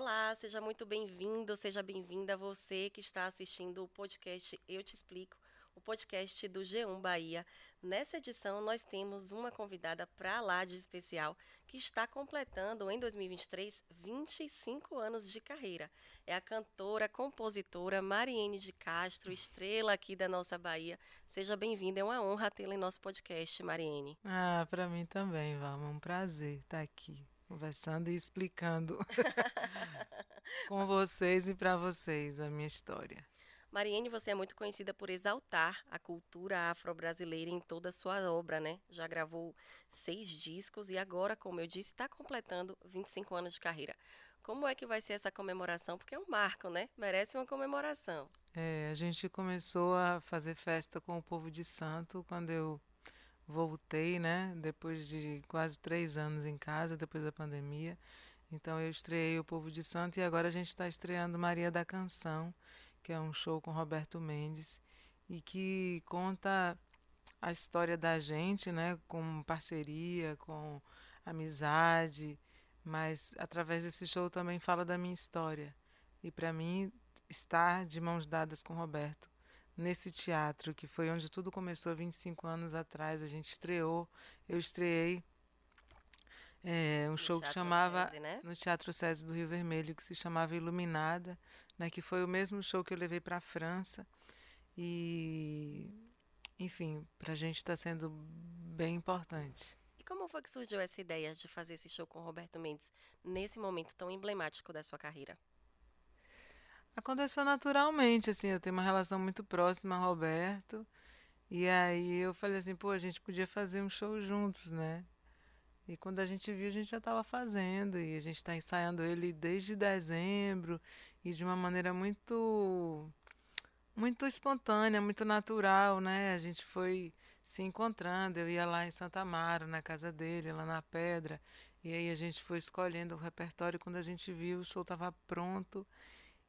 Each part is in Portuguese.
Olá, seja muito bem-vindo, seja bem-vinda você que está assistindo o podcast Eu Te Explico, o podcast do G1 Bahia. Nessa edição, nós temos uma convidada para lá de especial que está completando em 2023 25 anos de carreira. É a cantora, compositora Mariene de Castro, estrela aqui da nossa Bahia. Seja bem-vinda, é uma honra tê-la em nosso podcast, Mariene. Ah, para mim também, Valma, é um prazer estar aqui conversando e explicando com vocês e para vocês a minha história. Mariene, você é muito conhecida por exaltar a cultura afro-brasileira em toda a sua obra, né? Já gravou seis discos e agora, como eu disse, está completando 25 anos de carreira. Como é que vai ser essa comemoração? Porque é um marco, né? Merece uma comemoração. É, a gente começou a fazer festa com o povo de Santo quando eu voltei, né? Depois de quase três anos em casa, depois da pandemia. Então eu estreiei o Povo de Santo e agora a gente está estreando Maria da Canção, que é um show com Roberto Mendes e que conta a história da gente, né? Com parceria, com amizade, mas através desse show também fala da minha história. E para mim estar de mãos dadas com Roberto nesse teatro, que foi onde tudo começou 25 anos atrás. A gente estreou, eu estreiei é, um no show que chamava né? no Teatro César do Rio Vermelho, que se chamava Iluminada, né, que foi o mesmo show que eu levei para a França. E, enfim, para a gente está sendo bem importante. E como foi que surgiu essa ideia de fazer esse show com Roberto Mendes nesse momento tão emblemático da sua carreira? Aconteceu naturalmente, assim, eu tenho uma relação muito próxima a Roberto. E aí eu falei assim, pô, a gente podia fazer um show juntos, né? E quando a gente viu, a gente já estava fazendo. E a gente está ensaiando ele desde dezembro. E de uma maneira muito muito espontânea, muito natural, né? A gente foi se encontrando. Eu ia lá em Santa Amaro, na casa dele, lá na Pedra. E aí a gente foi escolhendo o repertório. Quando a gente viu, o show estava pronto.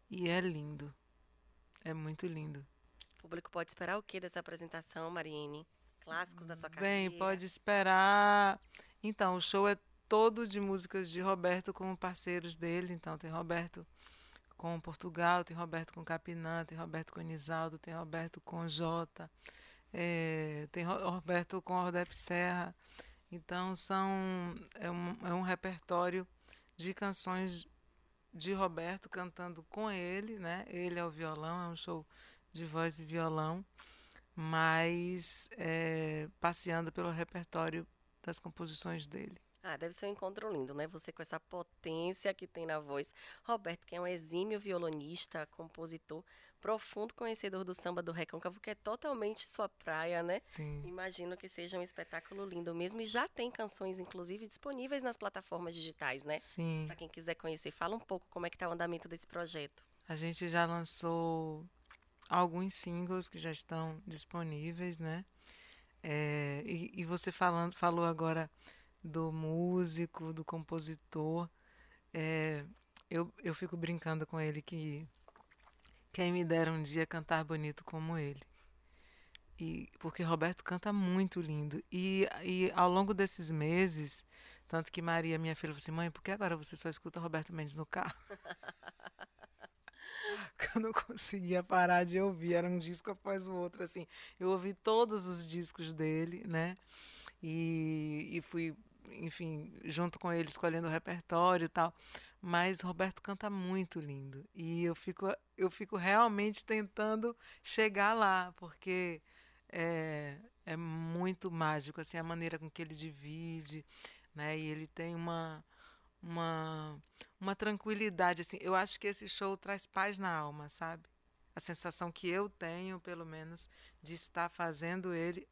E é lindo. É muito lindo. O público pode esperar o que dessa apresentação, Mariene? Clássicos da sua carreira? Bem, pode esperar. Então, o show é todo de músicas de Roberto com parceiros dele. Então, tem Roberto com Portugal, tem Roberto com Capinã, tem Roberto com Inisaldo, tem Roberto com Jota, é, tem Roberto com Ordep Serra. Então, são, é, um, é um repertório de canções de Roberto cantando com ele, né? Ele é o violão, é um show de voz e violão, mas é, passeando pelo repertório das composições dele. Ah, deve ser um encontro lindo, né? Você com essa potência que tem na voz. Roberto, que é um exímio violonista, compositor, profundo conhecedor do samba do recôncavo, que é totalmente sua praia, né? Sim. Imagino que seja um espetáculo lindo mesmo. E já tem canções, inclusive, disponíveis nas plataformas digitais, né? Sim. Para quem quiser conhecer. Fala um pouco como é que está o andamento desse projeto. A gente já lançou alguns singles que já estão disponíveis, né? É, e, e você falando, falou agora do músico, do compositor. É, eu, eu fico brincando com ele que quem me dera um dia cantar bonito como ele. E, porque Roberto canta muito lindo. E, e ao longo desses meses, tanto que Maria, minha filha, falou assim: mãe, por que agora você só escuta Roberto Mendes no carro? eu não conseguia parar de ouvir, era um disco após o outro, assim. Eu ouvi todos os discos dele, né? E, e fui enfim, junto com ele escolhendo o repertório e tal. Mas Roberto canta muito lindo. E eu fico, eu fico realmente tentando chegar lá, porque é, é muito mágico assim a maneira com que ele divide, né? E ele tem uma uma uma tranquilidade assim. Eu acho que esse show traz paz na alma, sabe? A sensação que eu tenho, pelo menos, de estar fazendo ele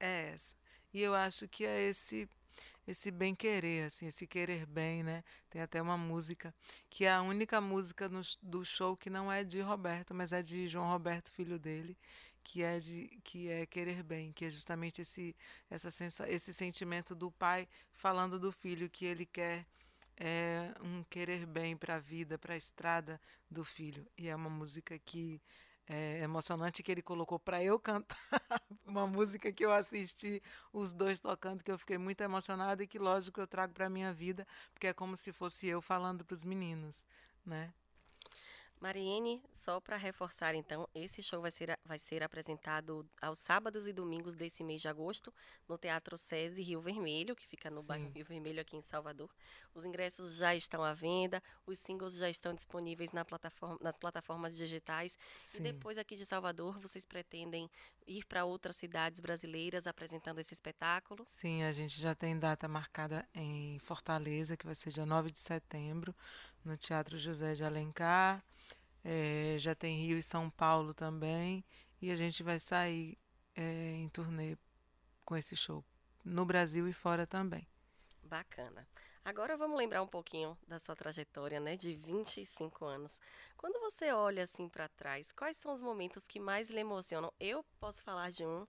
é essa. E eu acho que é esse esse bem querer, assim, esse querer bem, né? Tem até uma música que é a única música no, do show que não é de Roberto, mas é de João Roberto, filho dele, que é de que é querer bem, que é justamente esse essa sensa, esse sentimento do pai falando do filho que ele quer é um querer bem para a vida, para a estrada do filho. E é uma música que é emocionante que ele colocou para eu cantar uma música que eu assisti os dois tocando que eu fiquei muito emocionada e que lógico eu trago para minha vida porque é como se fosse eu falando para os meninos né? Mariene, só para reforçar então, esse show vai ser, vai ser apresentado aos sábados e domingos desse mês de agosto no Teatro SESI Rio Vermelho, que fica no Sim. bairro Rio Vermelho aqui em Salvador. Os ingressos já estão à venda, os singles já estão disponíveis na plataforma, nas plataformas digitais. Sim. E depois aqui de Salvador, vocês pretendem ir para outras cidades brasileiras apresentando esse espetáculo? Sim, a gente já tem data marcada em Fortaleza, que vai ser dia 9 de setembro, no Teatro José de Alencar. É, já tem Rio e São Paulo também. E a gente vai sair é, em turnê com esse show. No Brasil e fora também. Bacana. Agora vamos lembrar um pouquinho da sua trajetória, né, de 25 anos. Quando você olha assim para trás, quais são os momentos que mais lhe emocionam? Eu posso falar de um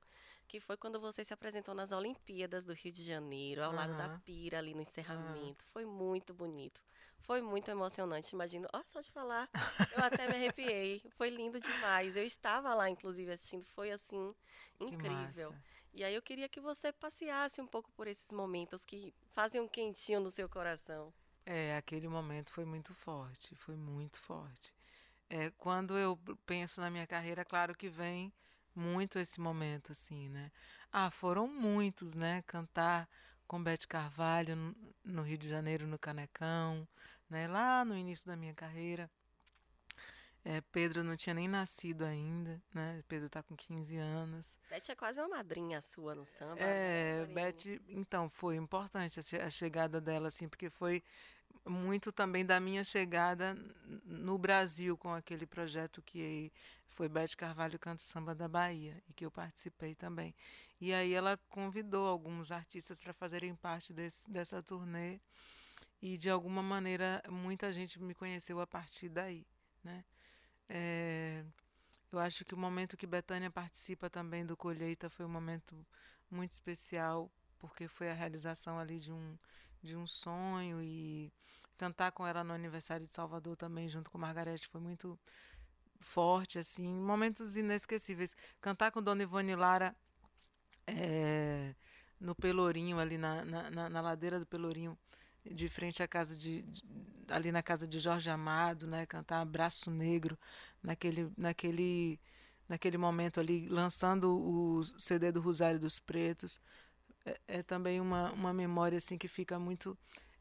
que foi quando você se apresentou nas Olimpíadas do Rio de Janeiro, ao uhum. lado da Pira, ali no encerramento. Uhum. Foi muito bonito. Foi muito emocionante, imagino. Ó, só de falar, eu até me arrepiei. Foi lindo demais. Eu estava lá, inclusive, assistindo. Foi, assim, incrível. E aí eu queria que você passeasse um pouco por esses momentos que fazem um quentinho no seu coração. É, aquele momento foi muito forte, foi muito forte. É, quando eu penso na minha carreira, claro que vem muito esse momento, assim, né? Ah, foram muitos, né? Cantar com Bete Carvalho no Rio de Janeiro, no Canecão, né? lá no início da minha carreira. É, Pedro não tinha nem nascido ainda, né? Pedro está com 15 anos. Beth é quase uma madrinha sua no samba. É, né? Beth, então, foi importante a chegada dela, assim, porque foi muito também da minha chegada no Brasil com aquele projeto que foi Beth Carvalho Canto Samba da Bahia e que eu participei também. E aí ela convidou alguns artistas para fazerem parte desse, dessa turnê e de alguma maneira muita gente me conheceu a partir daí, né? É, eu acho que o momento que Betânia participa também do Colheita foi um momento muito especial porque foi a realização ali de um de um sonho e cantar com ela no aniversário de Salvador também junto com Margarete foi muito forte assim momentos inesquecíveis. Cantar com Dona Ivone Lara é, no Pelourinho ali na, na, na, ladeira do Pelourinho de frente à casa de, de, ali na casa de Jorge Amado né cantar Abraço Negro naquele naquele naquele momento ali lançando o CD do Rosário dos Pretos. É, é também uma, uma memória assim que fica muito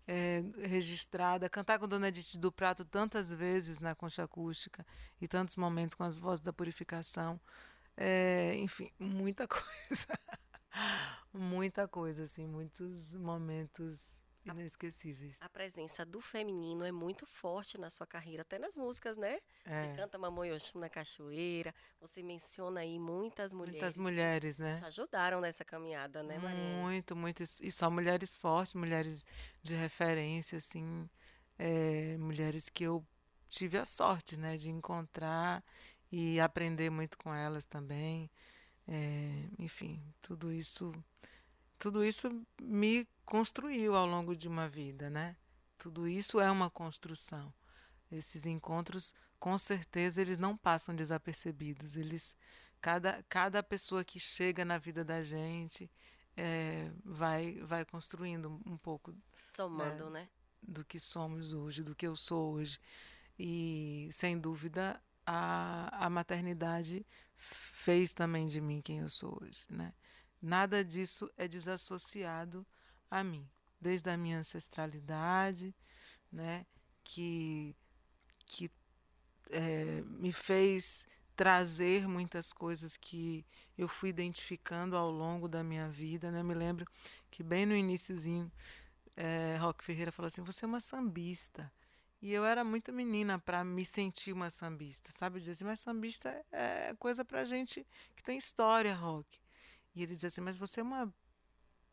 é, registrada. Cantar com Dona Edith do Prato tantas vezes na concha acústica e tantos momentos com as vozes da purificação. É, enfim, muita coisa. muita coisa, assim, muitos momentos inesquecíveis. A presença do feminino é muito forte na sua carreira, até nas músicas, né? É. Você canta Mamãe Oxum na Cachoeira, você menciona aí muitas mulheres. Muitas mulheres, né? Te ajudaram nessa caminhada, né, Maria? Muito, muito. E só mulheres fortes, mulheres de referência, assim, é, mulheres que eu tive a sorte, né, de encontrar e aprender muito com elas também. É, enfim, tudo isso tudo isso me construiu ao longo de uma vida, né? Tudo isso é uma construção. Esses encontros, com certeza, eles não passam desapercebidos. Eles, cada, cada pessoa que chega na vida da gente é, vai, vai construindo um pouco. Somando, né? né? Do que somos hoje, do que eu sou hoje. E, sem dúvida, a, a maternidade fez também de mim quem eu sou hoje, né? Nada disso é desassociado a mim, desde a minha ancestralidade, né, que, que é, me fez trazer muitas coisas que eu fui identificando ao longo da minha vida. Né? Me lembro que bem no iníciozinho, é, Roque Ferreira falou assim, você é uma sambista. E eu era muito menina para me sentir uma sambista, sabe? Dizer assim, mas sambista é coisa para gente que tem história, Rock. E ele dizia assim: Mas você é uma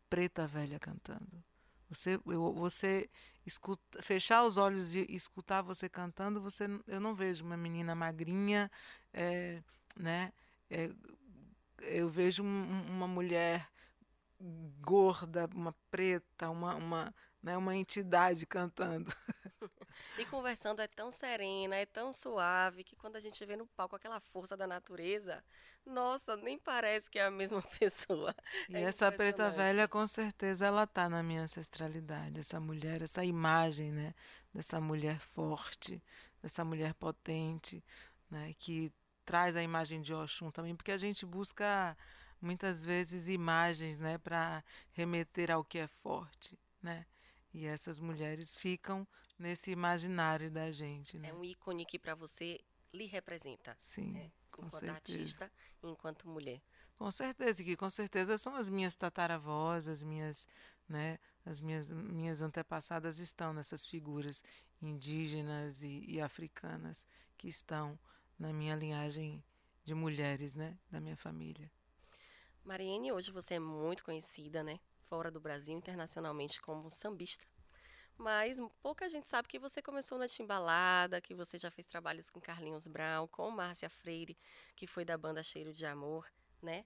preta velha cantando. Você, eu, você escuta, fechar os olhos e escutar você cantando, você, eu não vejo uma menina magrinha, é, né? É, eu vejo um, uma mulher gorda, uma preta, uma, uma, né, uma entidade cantando. E conversando é tão serena, é tão suave, que quando a gente vê no palco aquela força da natureza, nossa, nem parece que é a mesma pessoa. E é essa preta velha, com certeza, ela tá na minha ancestralidade. Essa mulher, essa imagem, né? Dessa mulher forte, dessa mulher potente, né, que traz a imagem de Oxum também, porque a gente busca muitas vezes imagens, né, para remeter ao que é forte, né? E essas mulheres ficam nesse imaginário da gente, né? É um ícone que para você lhe representa. Sim. Né? Com enquanto certeza. artista e enquanto mulher. Com certeza, que com certeza são as minhas tataravós, as minhas, né, as minhas, minhas antepassadas estão nessas figuras indígenas e, e africanas que estão na minha linhagem de mulheres, né, da minha família. Mariene, hoje você é muito conhecida, né, fora do Brasil, internacionalmente como sambista. Mas pouca gente sabe que você começou na Timbalada, que você já fez trabalhos com Carlinhos Brown, com Márcia Freire, que foi da banda Cheiro de Amor, né?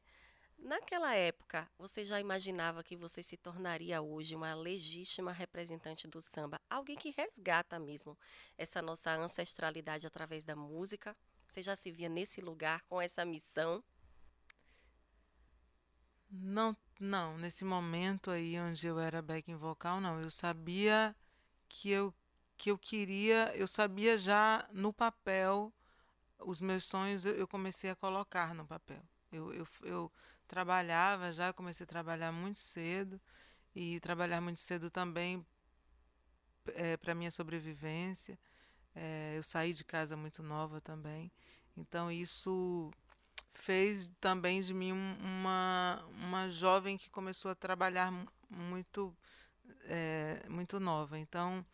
Naquela época, você já imaginava que você se tornaria hoje uma legítima representante do samba, alguém que resgata mesmo essa nossa ancestralidade através da música? Você já se via nesse lugar com essa missão? Não, não, nesse momento aí onde eu era backing vocal, não. Eu sabia que eu que eu queria, eu sabia já no papel os meus sonhos eu comecei a colocar no papel. Eu, eu, eu trabalhava já, comecei a trabalhar muito cedo e trabalhar muito cedo também é, para minha sobrevivência. É, eu saí de casa muito nova também, então isso fez também de mim uma, uma jovem que começou a trabalhar muito, é, muito nova. Então,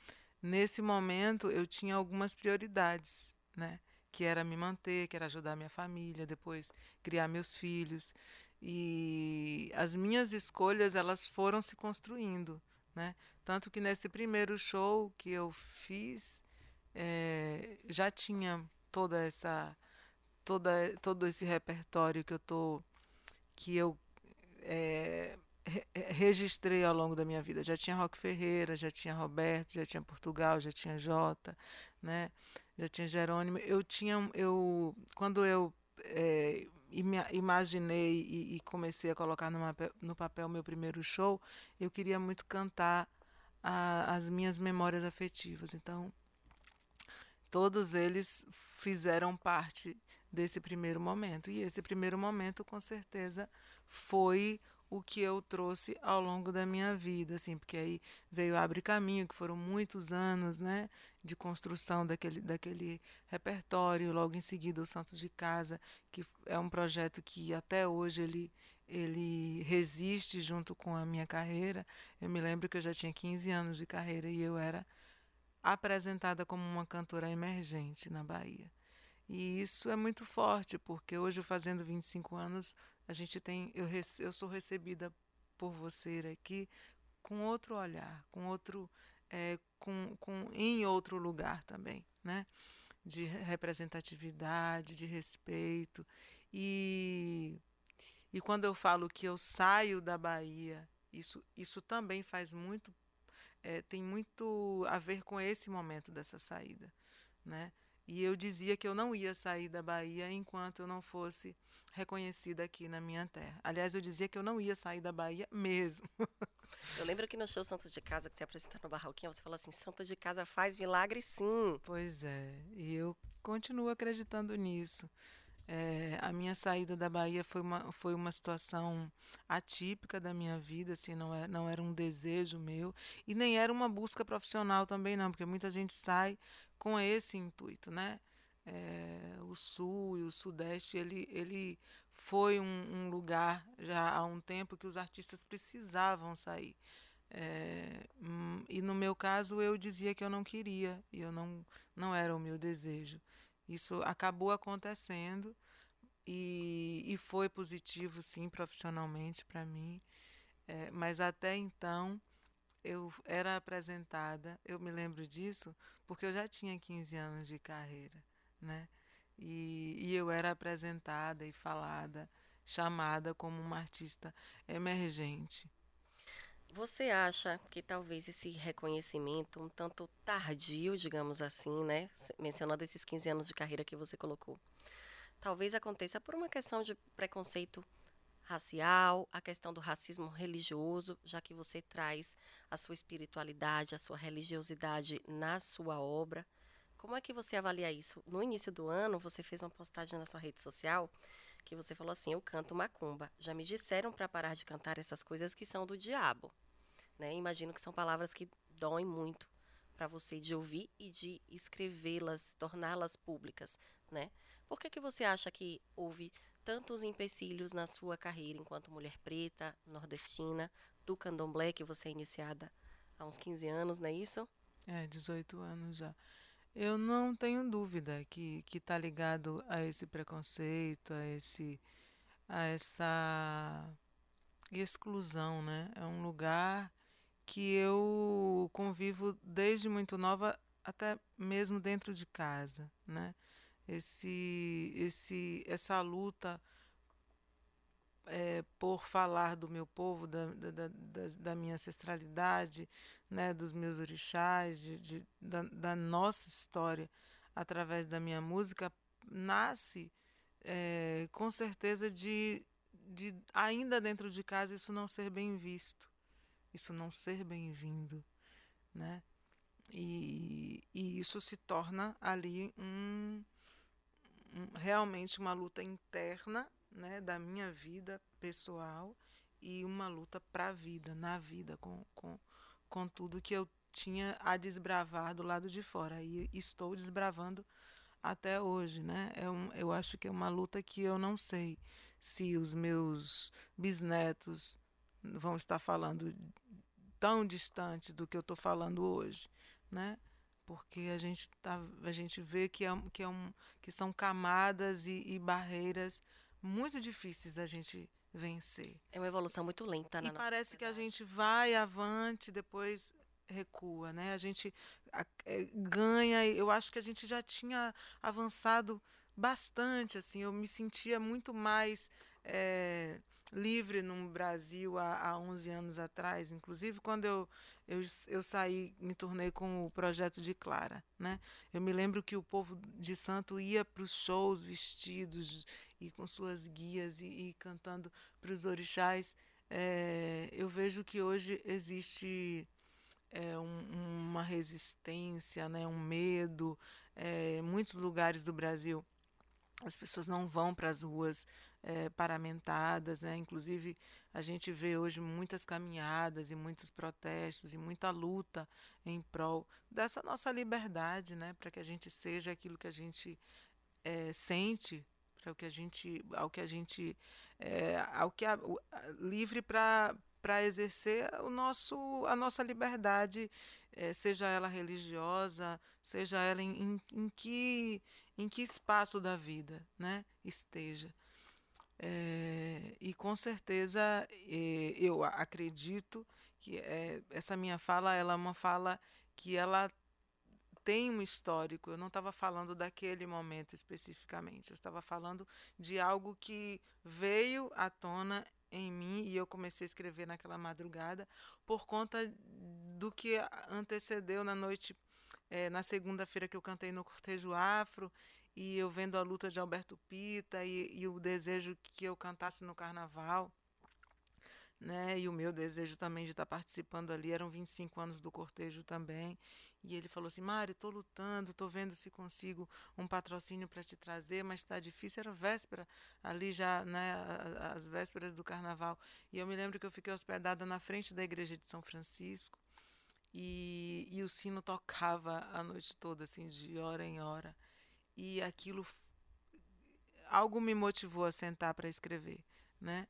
nesse momento, eu tinha algumas prioridades, né? Que era me manter, que era ajudar minha família, depois criar meus filhos. E as minhas escolhas, elas foram se construindo, né? Tanto que nesse primeiro show que eu fiz, é, já tinha toda essa toda, todo esse repertório que eu tô que eu é, re registrei ao longo da minha vida. Já tinha Rock Ferreira, já tinha Roberto, já tinha Portugal, já tinha Jota, né? Já tinha Jerônimo. Eu tinha eu quando eu é, imaginei e, e, comecei a colocar numa, no papel meu primeiro show, eu queria muito cantar a, as minhas memórias afetivas. Então, todos eles fizeram parte desse primeiro momento. E esse primeiro momento, com certeza, foi o que eu trouxe ao longo da minha vida, assim, porque aí veio Abre Caminho, que foram muitos anos, né, de construção daquele, daquele repertório, logo em seguida o Santos de Casa, que é um projeto que até hoje ele ele resiste junto com a minha carreira. Eu me lembro que eu já tinha 15 anos de carreira e eu era apresentada como uma cantora emergente na Bahia. E isso é muito forte, porque hoje, fazendo 25 anos, a gente tem. Eu, eu sou recebida por você aqui com outro olhar, com outro. É, com, com, em outro lugar também, né? De representatividade, de respeito. E, e quando eu falo que eu saio da Bahia, isso, isso também faz muito. É, tem muito a ver com esse momento dessa saída, né? E eu dizia que eu não ia sair da Bahia enquanto eu não fosse reconhecida aqui na minha terra. Aliás, eu dizia que eu não ia sair da Bahia mesmo. Eu lembro que no show Santo de Casa, que você apresentou no Barroquinho, você falou assim: Santo de Casa faz milagre sim. Pois é, e eu continuo acreditando nisso. É, a minha saída da Bahia foi uma, foi uma situação atípica da minha vida, assim, não, é, não era um desejo meu e nem era uma busca profissional também não, porque muita gente sai com esse intuito, né? É, o Sul e o Sudeste, ele, ele foi um, um, lugar já há um tempo que os artistas precisavam sair. É, e no meu caso eu dizia que eu não queria, e eu não, não era o meu desejo. Isso acabou acontecendo e, e foi positivo, sim, profissionalmente para mim. É, mas até então eu era apresentada, eu me lembro disso, porque eu já tinha 15 anos de carreira, né? E, e eu era apresentada e falada, chamada como uma artista emergente. Você acha que talvez esse reconhecimento um tanto tardio, digamos assim, né, mencionando esses 15 anos de carreira que você colocou, talvez aconteça por uma questão de preconceito racial, a questão do racismo religioso, já que você traz a sua espiritualidade, a sua religiosidade na sua obra, Como é que você avalia isso? No início do ano, você fez uma postagem na sua rede social que você falou assim: Eu canto macumba. Já me disseram para parar de cantar essas coisas que são do diabo. Né? Imagino que são palavras que doem muito para você de ouvir e de escrevê-las, torná-las públicas, né? Por que, que você acha que houve tantos empecilhos na sua carreira enquanto mulher preta, nordestina, do candomblé, que você é iniciada há uns 15 anos, não é isso? É, 18 anos já. Eu não tenho dúvida que que está ligado a esse preconceito, a esse a essa exclusão, né? É um lugar que eu convivo desde muito nova, até mesmo dentro de casa, né? Esse, esse, essa luta é, por falar do meu povo, da, da, da, da, minha ancestralidade, né, dos meus orixás, de, de da, da, nossa história através da minha música, nasce é, com certeza de, de, ainda dentro de casa, isso não ser bem visto isso não ser bem-vindo, né? E, e, isso se torna ali um, um, realmente uma luta interna né, da minha vida pessoal e uma luta para a vida, na vida, com, com, com tudo que eu tinha a desbravar do lado de fora. E estou desbravando até hoje. Né? É um, eu acho que é uma luta que eu não sei se os meus bisnetos vão estar falando tão distante do que eu estou falando hoje, né? Porque a gente tá, a gente vê que, é, que, é um, que são camadas e, e barreiras muito difíceis da gente vencer. É uma evolução muito lenta na e parece sociedade. que a gente vai avante, depois recua, né? A gente é, ganha. Eu acho que a gente já tinha avançado bastante, assim. Eu me sentia muito mais é, livre no Brasil há, há 11 anos atrás, inclusive quando eu, eu, eu saí, me tornei com o projeto de Clara. Né? Eu me lembro que o povo de Santo ia para os shows vestidos e com suas guias e, e cantando para os orixás. É, eu vejo que hoje existe é, um, uma resistência, né, um medo. É, em muitos lugares do Brasil as pessoas não vão para as ruas é, paramentadas, né? Inclusive a gente vê hoje muitas caminhadas e muitos protestos e muita luta em prol dessa nossa liberdade, né? Para que a gente seja aquilo que a gente é, sente, para o que a gente, ao que a gente, é, ao que a, o, a, livre para para exercer o nosso, a nossa liberdade, é, seja ela religiosa, seja ela em, em, em, que, em que espaço da vida né, esteja. É, e com certeza é, eu acredito que é, essa minha fala ela é uma fala que ela tem um histórico. Eu não estava falando daquele momento especificamente. Eu estava falando de algo que veio à tona em mim e eu comecei a escrever naquela madrugada por conta do que antecedeu na noite, na segunda-feira que eu cantei no Cortejo Afro e eu vendo a luta de Alberto Pita e, e o desejo que eu cantasse no carnaval né? E o meu desejo também de estar participando ali, eram 25 anos do cortejo também. E ele falou assim: Mário, estou lutando, estou vendo se consigo um patrocínio para te trazer, mas está difícil. Era véspera, ali já, né, as vésperas do carnaval. E eu me lembro que eu fiquei hospedada na frente da igreja de São Francisco. E, e o sino tocava a noite toda, assim, de hora em hora. E aquilo. Algo me motivou a sentar para escrever, né?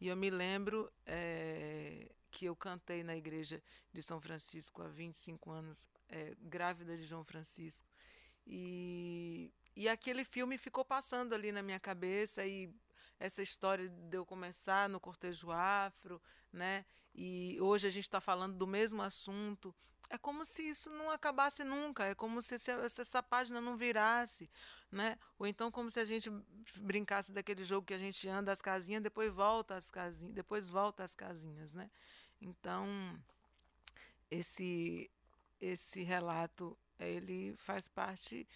E eu me lembro é, que eu cantei na igreja de São Francisco há 25 anos, é, grávida de João Francisco. E, e aquele filme ficou passando ali na minha cabeça e essa história de eu começar no cortejo afro, né? E hoje a gente está falando do mesmo assunto. É como se isso não acabasse nunca, é como se, se essa página não virasse, né? Ou então como se a gente brincasse daquele jogo que a gente anda as casinhas, depois volta as casinhas, depois volta as casinhas, né? Então esse esse relato ele faz parte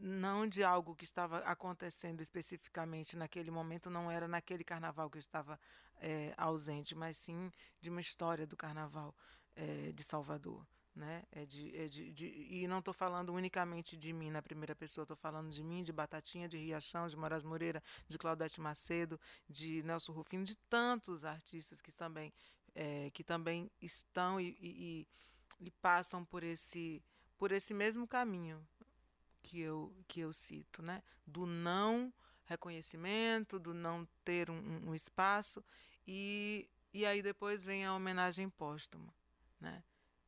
não de algo que estava acontecendo especificamente naquele momento, não era naquele carnaval que eu estava é, ausente, mas sim de uma história do carnaval é, de Salvador. Né? É de, é de, de e não estou falando unicamente de mim na primeira pessoa, estou falando de mim, de Batatinha, de Riachão, de Moraes Moreira, de Claudete Macedo, de Nelson Rufino, de tantos artistas que também, é, que também estão e, e, e, passam por esse, por esse mesmo caminho que eu, que eu cito, né? Do não reconhecimento, do não ter um, um espaço e, e aí depois vem a homenagem póstuma, né?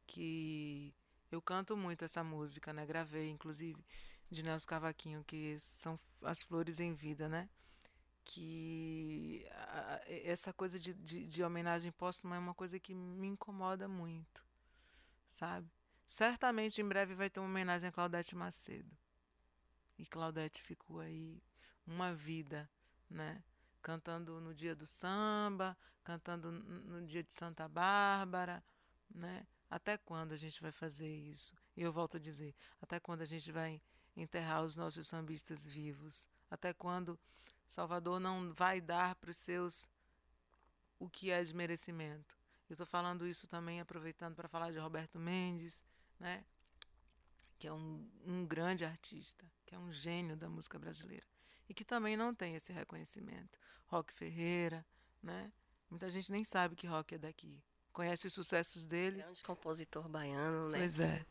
Que eu canto muito essa música, né? Gravei, inclusive, de Nelson Cavaquinho, que são as flores em vida, né? Que a, essa coisa de, de, de homenagem póstuma é uma coisa que me incomoda muito, sabe? Certamente em breve vai ter uma homenagem a Claudete Macedo. E Claudete ficou aí uma vida, né? Cantando no dia do samba, cantando no dia de Santa Bárbara, né? Até quando a gente vai fazer isso? E eu volto a dizer: até quando a gente vai enterrar os nossos sambistas vivos? Até quando Salvador não vai dar para os seus o que é de merecimento? Eu estou falando isso também aproveitando para falar de Roberto Mendes, né? que é um, um grande artista, que é um gênio da música brasileira e que também não tem esse reconhecimento. Rock Ferreira, né? Muita gente nem sabe que rock é daqui conhece os sucessos dele. Grande compositor baiano, né? Pois é.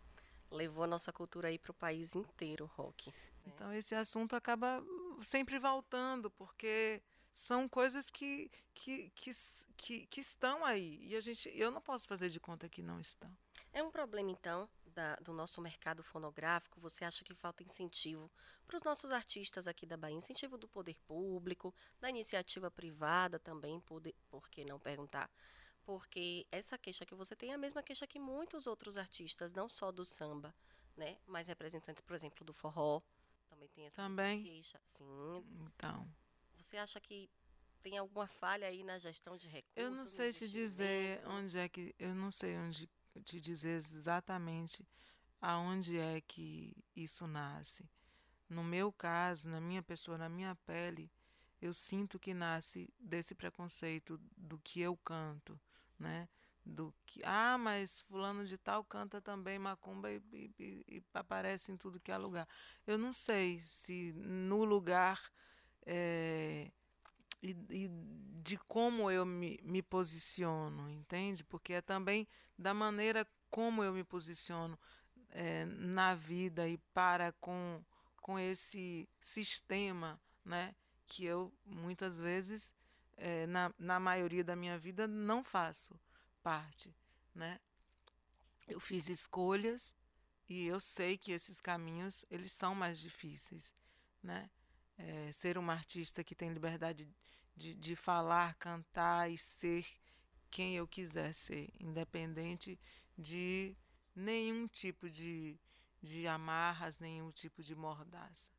Levou a nossa cultura aí para o país inteiro, rock. Né? Então esse assunto acaba sempre voltando, porque são coisas que, que, que, que, que estão aí. E a gente, eu não posso fazer de conta que não estão. É um problema, então, da, do nosso mercado fonográfico, você acha que falta incentivo para os nossos artistas aqui da Bahia? Incentivo do poder público, da iniciativa privada também, poder, por que não perguntar? Porque essa queixa que você tem é a mesma queixa que muitos outros artistas, não só do samba, né, mas representantes, por exemplo, do forró, também tem essa também? queixa. Sim. Então. Você acha que tem alguma falha aí na gestão de recursos? Eu não sei te dizer onde é que eu não sei onde te dizer exatamente aonde é que isso nasce. No meu caso, na minha pessoa, na minha pele, eu sinto que nasce desse preconceito do que eu canto, né? Do que, ah, mas fulano de tal canta também macumba e, e, e aparece em tudo que é lugar. Eu não sei se no lugar é, e, e, de como eu me, me posiciono, entende? Porque é também da maneira como eu me posiciono é, na vida e para com, com esse sistema, né? Que eu muitas vezes é, na, na maioria da minha vida, não faço parte. Né? Eu fiz escolhas e eu sei que esses caminhos eles são mais difíceis. Né? É, ser uma artista que tem liberdade de, de falar, cantar e ser quem eu quiser ser, independente de nenhum tipo de, de amarras, nenhum tipo de mordaça.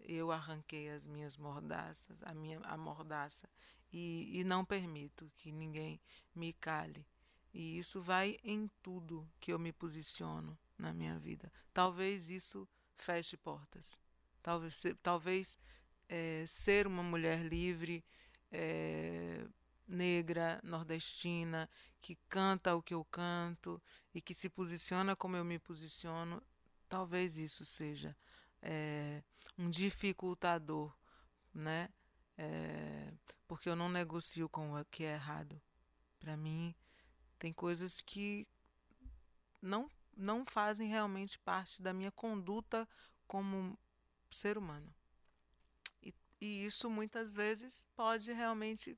Eu arranquei as minhas mordaças, a minha a mordaça e, e não permito que ninguém me cale. E isso vai em tudo que eu me posiciono na minha vida. Talvez isso feche portas. Talvez, talvez é, ser uma mulher livre, é, negra, nordestina, que canta o que eu canto e que se posiciona como eu me posiciono, talvez isso seja é, um dificultador, né? É, porque eu não negocio com o que é errado. Para mim, tem coisas que não, não fazem realmente parte da minha conduta como ser humano. E, e isso muitas vezes pode realmente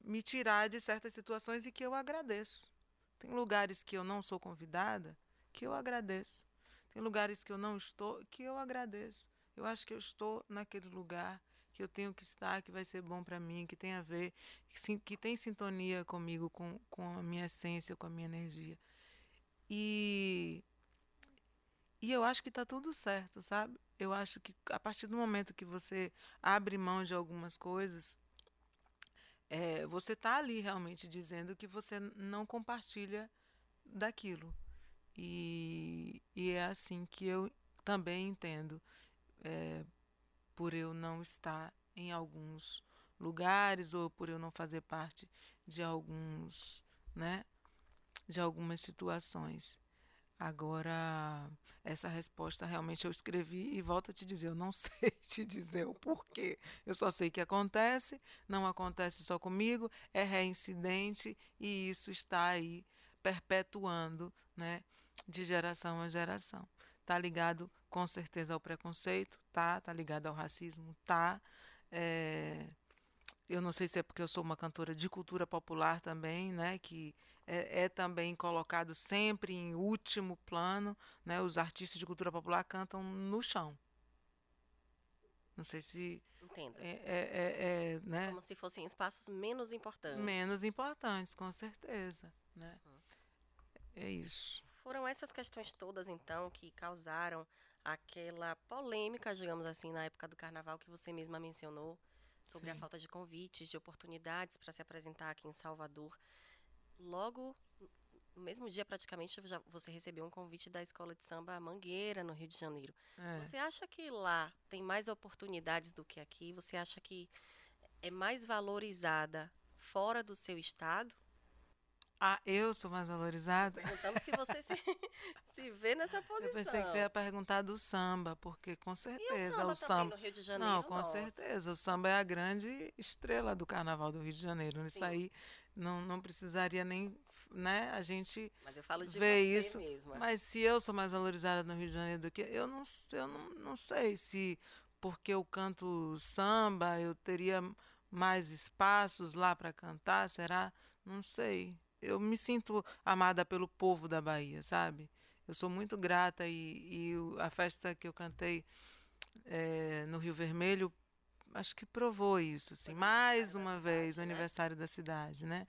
me tirar de certas situações e que eu agradeço. Tem lugares que eu não sou convidada que eu agradeço. Tem lugares que eu não estou que eu agradeço. Eu acho que eu estou naquele lugar eu tenho que estar, que vai ser bom para mim, que tem a ver, que, que tem sintonia comigo, com, com a minha essência, com a minha energia. E, e eu acho que está tudo certo, sabe? Eu acho que a partir do momento que você abre mão de algumas coisas, é, você está ali realmente dizendo que você não compartilha daquilo. E, e é assim que eu também entendo. É, por eu não estar em alguns lugares ou por eu não fazer parte de alguns, né, de algumas situações. Agora, essa resposta realmente eu escrevi e volto a te dizer, eu não sei te dizer o porquê. Eu só sei que acontece, não acontece só comigo, é reincidente e isso está aí perpetuando, né, de geração a geração. Tá ligado com certeza ao preconceito, tá? Tá ligado ao racismo, tá? É, eu não sei se é porque eu sou uma cantora de cultura popular também, né? Que é, é, também colocado sempre em último plano, né? Os artistas de cultura popular cantam no chão. Não sei se. Entendo. É, é, é, é né? Como se fossem espaços menos importantes. Menos importantes, com certeza. Né? Uhum. É isso. Foram essas questões todas, então, que causaram aquela polêmica, digamos assim, na época do carnaval que você mesma mencionou, sobre Sim. a falta de convites, de oportunidades para se apresentar aqui em Salvador. Logo no mesmo dia, praticamente, já, você recebeu um convite da escola de samba Mangueira, no Rio de Janeiro. É. Você acha que lá tem mais oportunidades do que aqui? Você acha que é mais valorizada fora do seu estado? Ah, eu sou mais valorizada? Perguntando se você se, se vê nessa posição. Eu pensei que você ia perguntar do samba, porque com certeza o samba. O samba... no Rio de Janeiro, Não, com nossa. certeza. O samba é a grande estrela do carnaval do Rio de Janeiro. Sim. Isso aí não, não precisaria nem né, a gente Mas eu falo de vê isso. Mesma. Mas se eu sou mais valorizada no Rio de Janeiro do que eu não, eu não, não sei se porque eu canto samba eu teria mais espaços lá para cantar, será? Não sei eu me sinto amada pelo povo da Bahia, sabe? Eu sou muito grata e, e a festa que eu cantei é, no Rio Vermelho, acho que provou isso, assim, mais uma vez, o né? aniversário da cidade, né?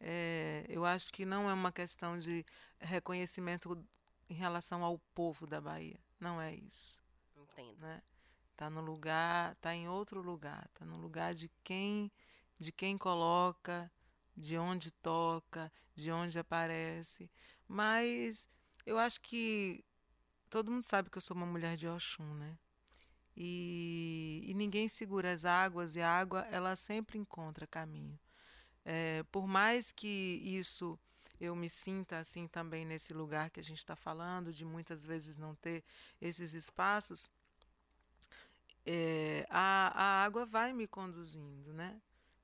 É, eu acho que não é uma questão de reconhecimento em relação ao povo da Bahia, não é isso. Entendo. Né? Tá no lugar, tá em outro lugar, tá no lugar de quem, de quem coloca de onde toca, de onde aparece. Mas eu acho que todo mundo sabe que eu sou uma mulher de Oxum, né? E, e ninguém segura as águas e a água ela sempre encontra caminho. É, por mais que isso eu me sinta assim também nesse lugar que a gente está falando, de muitas vezes não ter esses espaços, é, a, a água vai me conduzindo, né?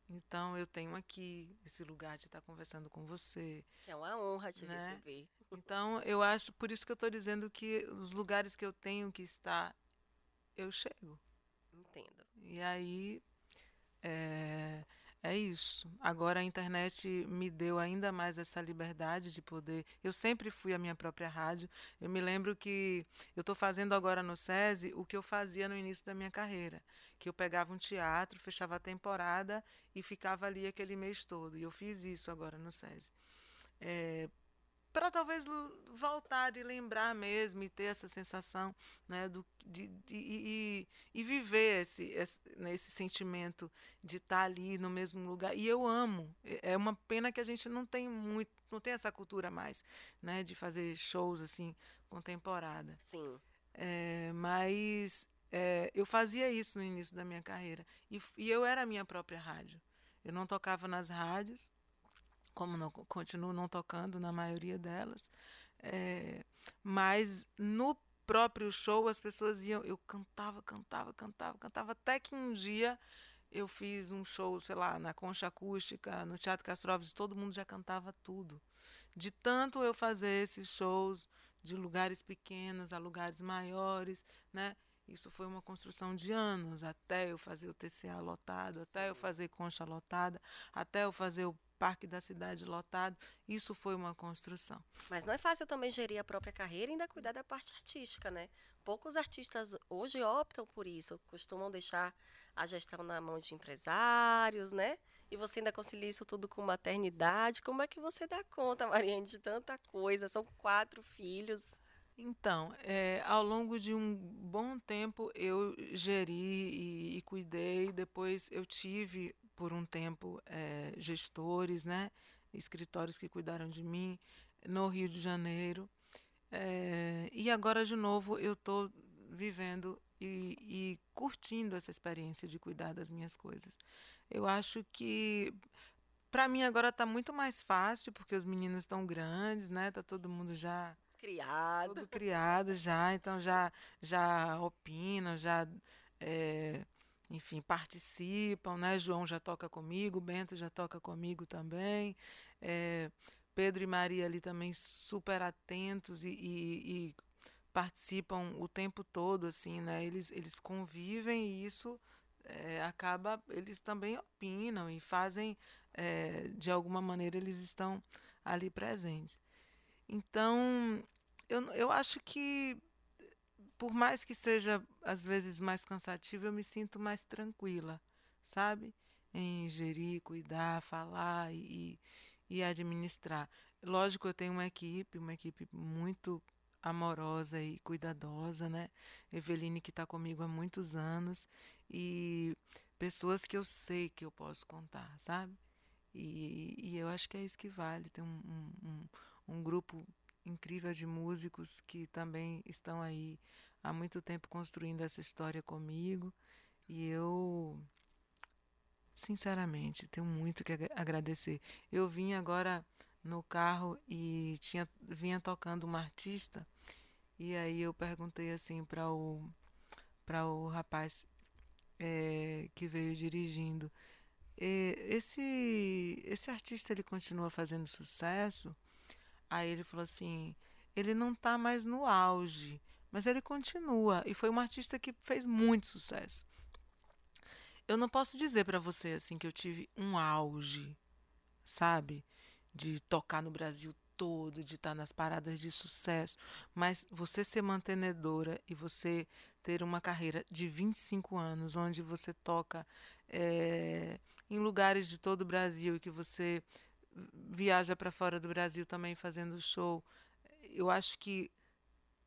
Então eu tenho aqui esse lugar de estar conversando com você. Que é uma honra te né? receber. Então eu acho, por isso que eu estou dizendo que os lugares que eu tenho que estar, eu chego. Entendo. E aí é, é isso. Agora a internet me deu ainda mais essa liberdade de poder. Eu sempre fui a minha própria rádio. Eu me lembro que eu estou fazendo agora no SESI o que eu fazia no início da minha carreira, que eu pegava um teatro, fechava a temporada e ficava ali aquele mês todo. E eu fiz isso agora no SESI. É, para talvez voltar e lembrar mesmo e ter essa sensação né, do, de, de, e, e viver esse, esse, né, esse sentimento de estar tá ali no mesmo lugar. E eu amo. É, é uma pena que a gente não tem muito, não tem essa cultura mais, né, de fazer shows assim com temporada. Sim. É, mas é, eu fazia isso no início da minha carreira e, e eu era a minha própria rádio. Eu não tocava nas rádios, como não, continuo não tocando na maioria delas. É, mas no próprio show as pessoas iam, eu cantava, cantava, cantava, cantava, até que um dia eu fiz um show, sei lá, na Concha Acústica, no Teatro Castro Alves, todo mundo já cantava tudo. De tanto eu fazer esses shows de lugares pequenos a lugares maiores, né? Isso foi uma construção de anos, até eu fazer o TCA lotado, até Sim. eu fazer concha lotada, até eu fazer o parque da cidade lotado. Isso foi uma construção. Mas não é fácil também gerir a própria carreira e ainda cuidar da parte artística, né? Poucos artistas hoje optam por isso, costumam deixar a gestão na mão de empresários, né? E você ainda concilia isso tudo com maternidade. Como é que você dá conta, Mariane, de tanta coisa? São quatro filhos. Então, é, ao longo de um bom tempo eu geri e, e cuidei. Depois eu tive por um tempo é, gestores, né, escritórios que cuidaram de mim no Rio de Janeiro. É, e agora, de novo, eu estou vivendo e, e, curtindo essa experiência de cuidar das minhas coisas. Eu acho que para mim agora está muito mais fácil porque os meninos estão grandes, né? Tá todo mundo já criado. Tudo criado já, então já, já opinam, já, é, enfim, participam, né? João já toca comigo, Bento já toca comigo também. É, Pedro e Maria ali também super atentos e, e, e, participam o tempo todo, assim, né? Eles, eles convivem e isso é, acaba, eles também opinam e fazem, é, de alguma maneira, eles estão ali presentes. Então, eu, eu acho que, por mais que seja às vezes mais cansativo, eu me sinto mais tranquila, sabe? Em gerir, cuidar, falar e, e administrar. Lógico, eu tenho uma equipe, uma equipe muito amorosa e cuidadosa, né? Eveline que está comigo há muitos anos e pessoas que eu sei que eu posso contar, sabe? E, e eu acho que é isso que vale. Tem um, um, um grupo incrível de músicos que também estão aí há muito tempo construindo essa história comigo e eu sinceramente tenho muito que agradecer. Eu vim agora no carro e tinha vinha tocando uma artista e aí eu perguntei assim para o para o rapaz é, que veio dirigindo esse esse artista ele continua fazendo sucesso aí ele falou assim ele não está mais no auge mas ele continua e foi um artista que fez muito sucesso. Eu não posso dizer para você assim que eu tive um auge sabe? De tocar no Brasil todo, de estar nas paradas de sucesso, mas você ser mantenedora e você ter uma carreira de 25 anos, onde você toca é, em lugares de todo o Brasil e que você viaja para fora do Brasil também fazendo show, eu acho que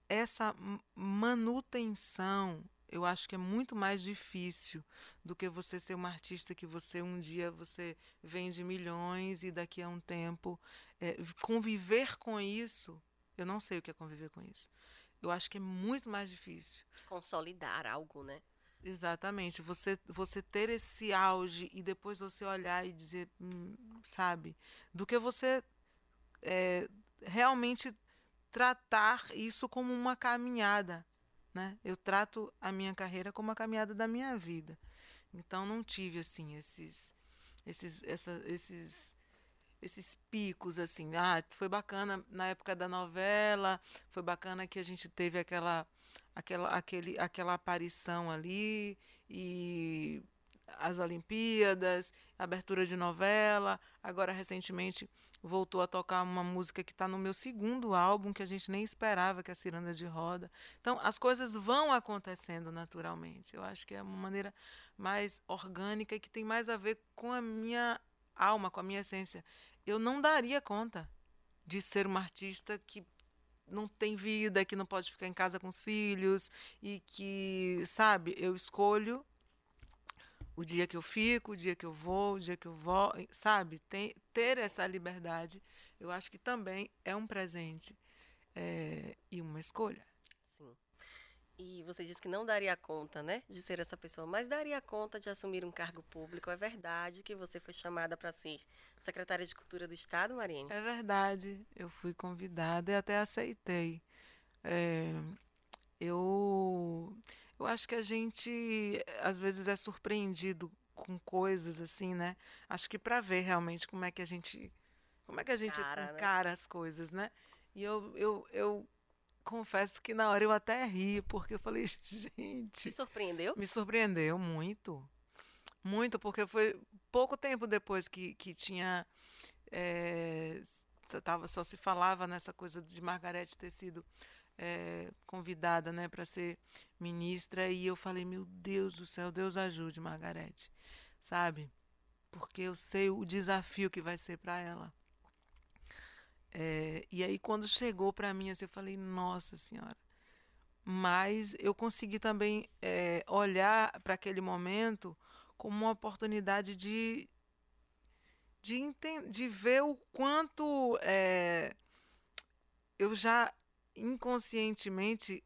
essa manutenção eu acho que é muito mais difícil do que você ser uma artista que você um dia você vende milhões e daqui a um tempo é, conviver com isso eu não sei o que é conviver com isso. Eu acho que é muito mais difícil. Consolidar algo né? Exatamente. Você você ter esse auge e depois você olhar e dizer hum, sabe? Do que você é, realmente tratar isso como uma caminhada né? Eu trato a minha carreira como a caminhada da minha vida. Então não tive assim esses esses essa, esses esses picos assim. Ah, foi bacana na época da novela, foi bacana que a gente teve aquela aquela aquele aquela aparição ali e as Olimpíadas, abertura de novela, agora recentemente voltou a tocar uma música que está no meu segundo álbum, que a gente nem esperava, que é a Ciranda de Roda. Então, as coisas vão acontecendo naturalmente. Eu acho que é uma maneira mais orgânica e que tem mais a ver com a minha alma, com a minha essência. Eu não daria conta de ser uma artista que não tem vida, que não pode ficar em casa com os filhos e que, sabe, eu escolho o dia que eu fico, o dia que eu vou, o dia que eu vou, sabe? Tem, ter essa liberdade, eu acho que também é um presente é, e uma escolha. Sim. E você disse que não daria conta, né, de ser essa pessoa, mas daria conta de assumir um cargo público. É verdade que você foi chamada para ser secretária de Cultura do Estado, Marine? É verdade. Eu fui convidada e até aceitei. É, eu eu acho que a gente às vezes é surpreendido com coisas assim, né? Acho que para ver realmente como é que a gente como é que a gente Cara, encara né? as coisas, né? E eu, eu, eu confesso que na hora eu até ri, porque eu falei, gente. Me surpreendeu? Me surpreendeu muito. Muito, porque foi pouco tempo depois que, que tinha. É, tava, só se falava nessa coisa de Margarete ter sido é, convidada né, para ser ministra e eu falei, meu Deus do céu, Deus ajude Margarete, sabe? Porque eu sei o desafio que vai ser para ela. É, e aí quando chegou para mim, assim, eu falei, nossa senhora. Mas eu consegui também é, olhar para aquele momento como uma oportunidade de, de, de ver o quanto é, eu já inconscientemente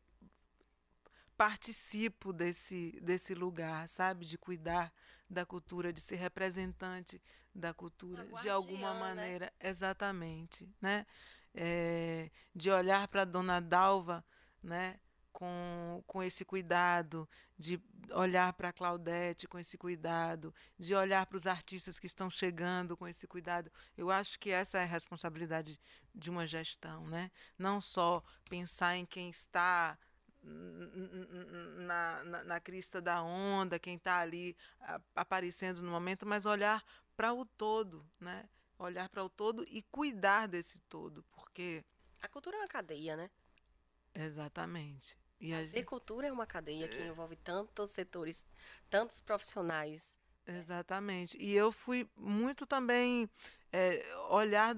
participo desse, desse lugar, sabe? De cuidar da cultura, de ser representante da cultura de alguma né? maneira. Exatamente, né? é, de olhar para a dona Dalva, né? Com, com esse cuidado, de olhar para a Claudete com esse cuidado, de olhar para os artistas que estão chegando com esse cuidado. Eu acho que essa é a responsabilidade de uma gestão, né? Não só pensar em quem está na, na, na crista da onda, quem está ali aparecendo no momento, mas olhar para o todo, né? Olhar para o todo e cuidar desse todo, porque a cultura é uma cadeia, né? Exatamente. E a gente... cultura é uma cadeia que envolve tantos setores, tantos profissionais. Exatamente. E eu fui muito também é, olhar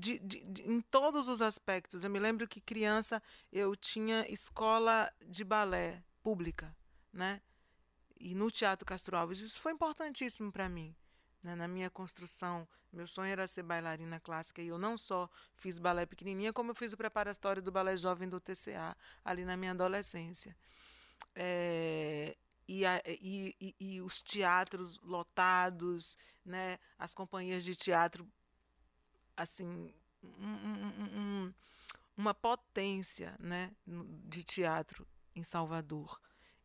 de, de, de, em todos os aspectos. Eu me lembro que criança eu tinha escola de balé pública, né? E no Teatro Castro Alves isso foi importantíssimo para mim, né? Na minha construção, meu sonho era ser bailarina clássica e eu não só fiz balé pequenininha, como eu fiz o preparatório do balé jovem do TCA ali na minha adolescência. É, e, a, e, e, e, os teatros lotados, né? as companhias de teatro assim um, um, uma potência né, de teatro em Salvador.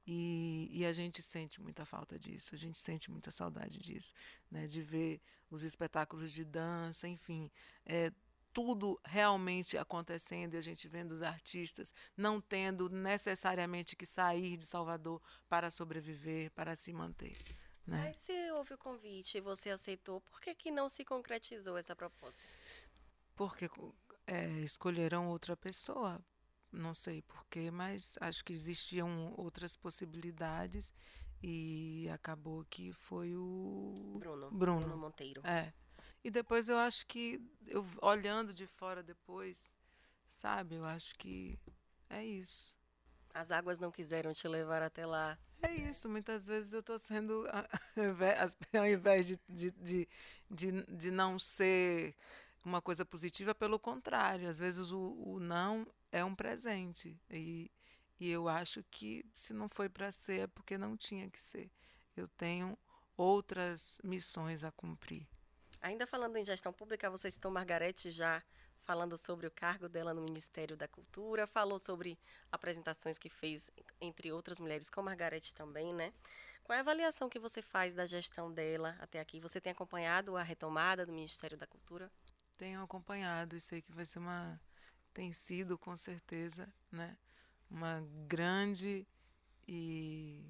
E, e, a gente sente muita falta disso, a gente sente muita saudade disso, né, de ver os espetáculos de dança, enfim, é, tudo realmente acontecendo e a gente vendo os artistas não tendo necessariamente que sair de Salvador para sobreviver, para se manter. Né? Mas se houve o convite e você aceitou, por que, que não se concretizou essa proposta? Porque é, escolheram outra pessoa. Não sei porquê, mas acho que existiam outras possibilidades e acabou que foi o Bruno, Bruno. Bruno Monteiro. É. E depois eu acho que, eu olhando de fora depois, sabe, eu acho que é isso. As águas não quiseram te levar até lá. É isso, muitas vezes eu estou sendo, ao invés de, de, de, de, de não ser uma coisa positiva, pelo contrário, às vezes o, o não é um presente. E, e eu acho que se não foi para ser, é porque não tinha que ser. Eu tenho outras missões a cumprir. Ainda falando em gestão pública, você citou Margarete já falando sobre o cargo dela no Ministério da Cultura, falou sobre apresentações que fez entre outras mulheres, com Margarete também, né? Qual é a avaliação que você faz da gestão dela até aqui? Você tem acompanhado a retomada do Ministério da Cultura? Tenho acompanhado e sei que vai ser uma tem sido com certeza, né, uma grande e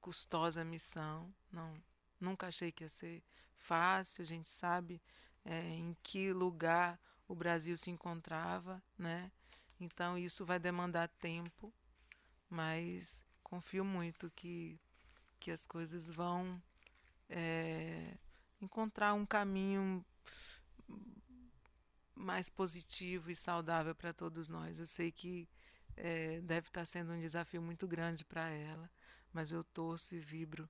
custosa missão. Não, nunca achei que ia ser fácil. A gente sabe é, em que lugar o Brasil se encontrava, né? Então isso vai demandar tempo, mas confio muito que, que as coisas vão é, encontrar um caminho mais positivo e saudável para todos nós. Eu sei que é, deve estar sendo um desafio muito grande para ela, mas eu torço e vibro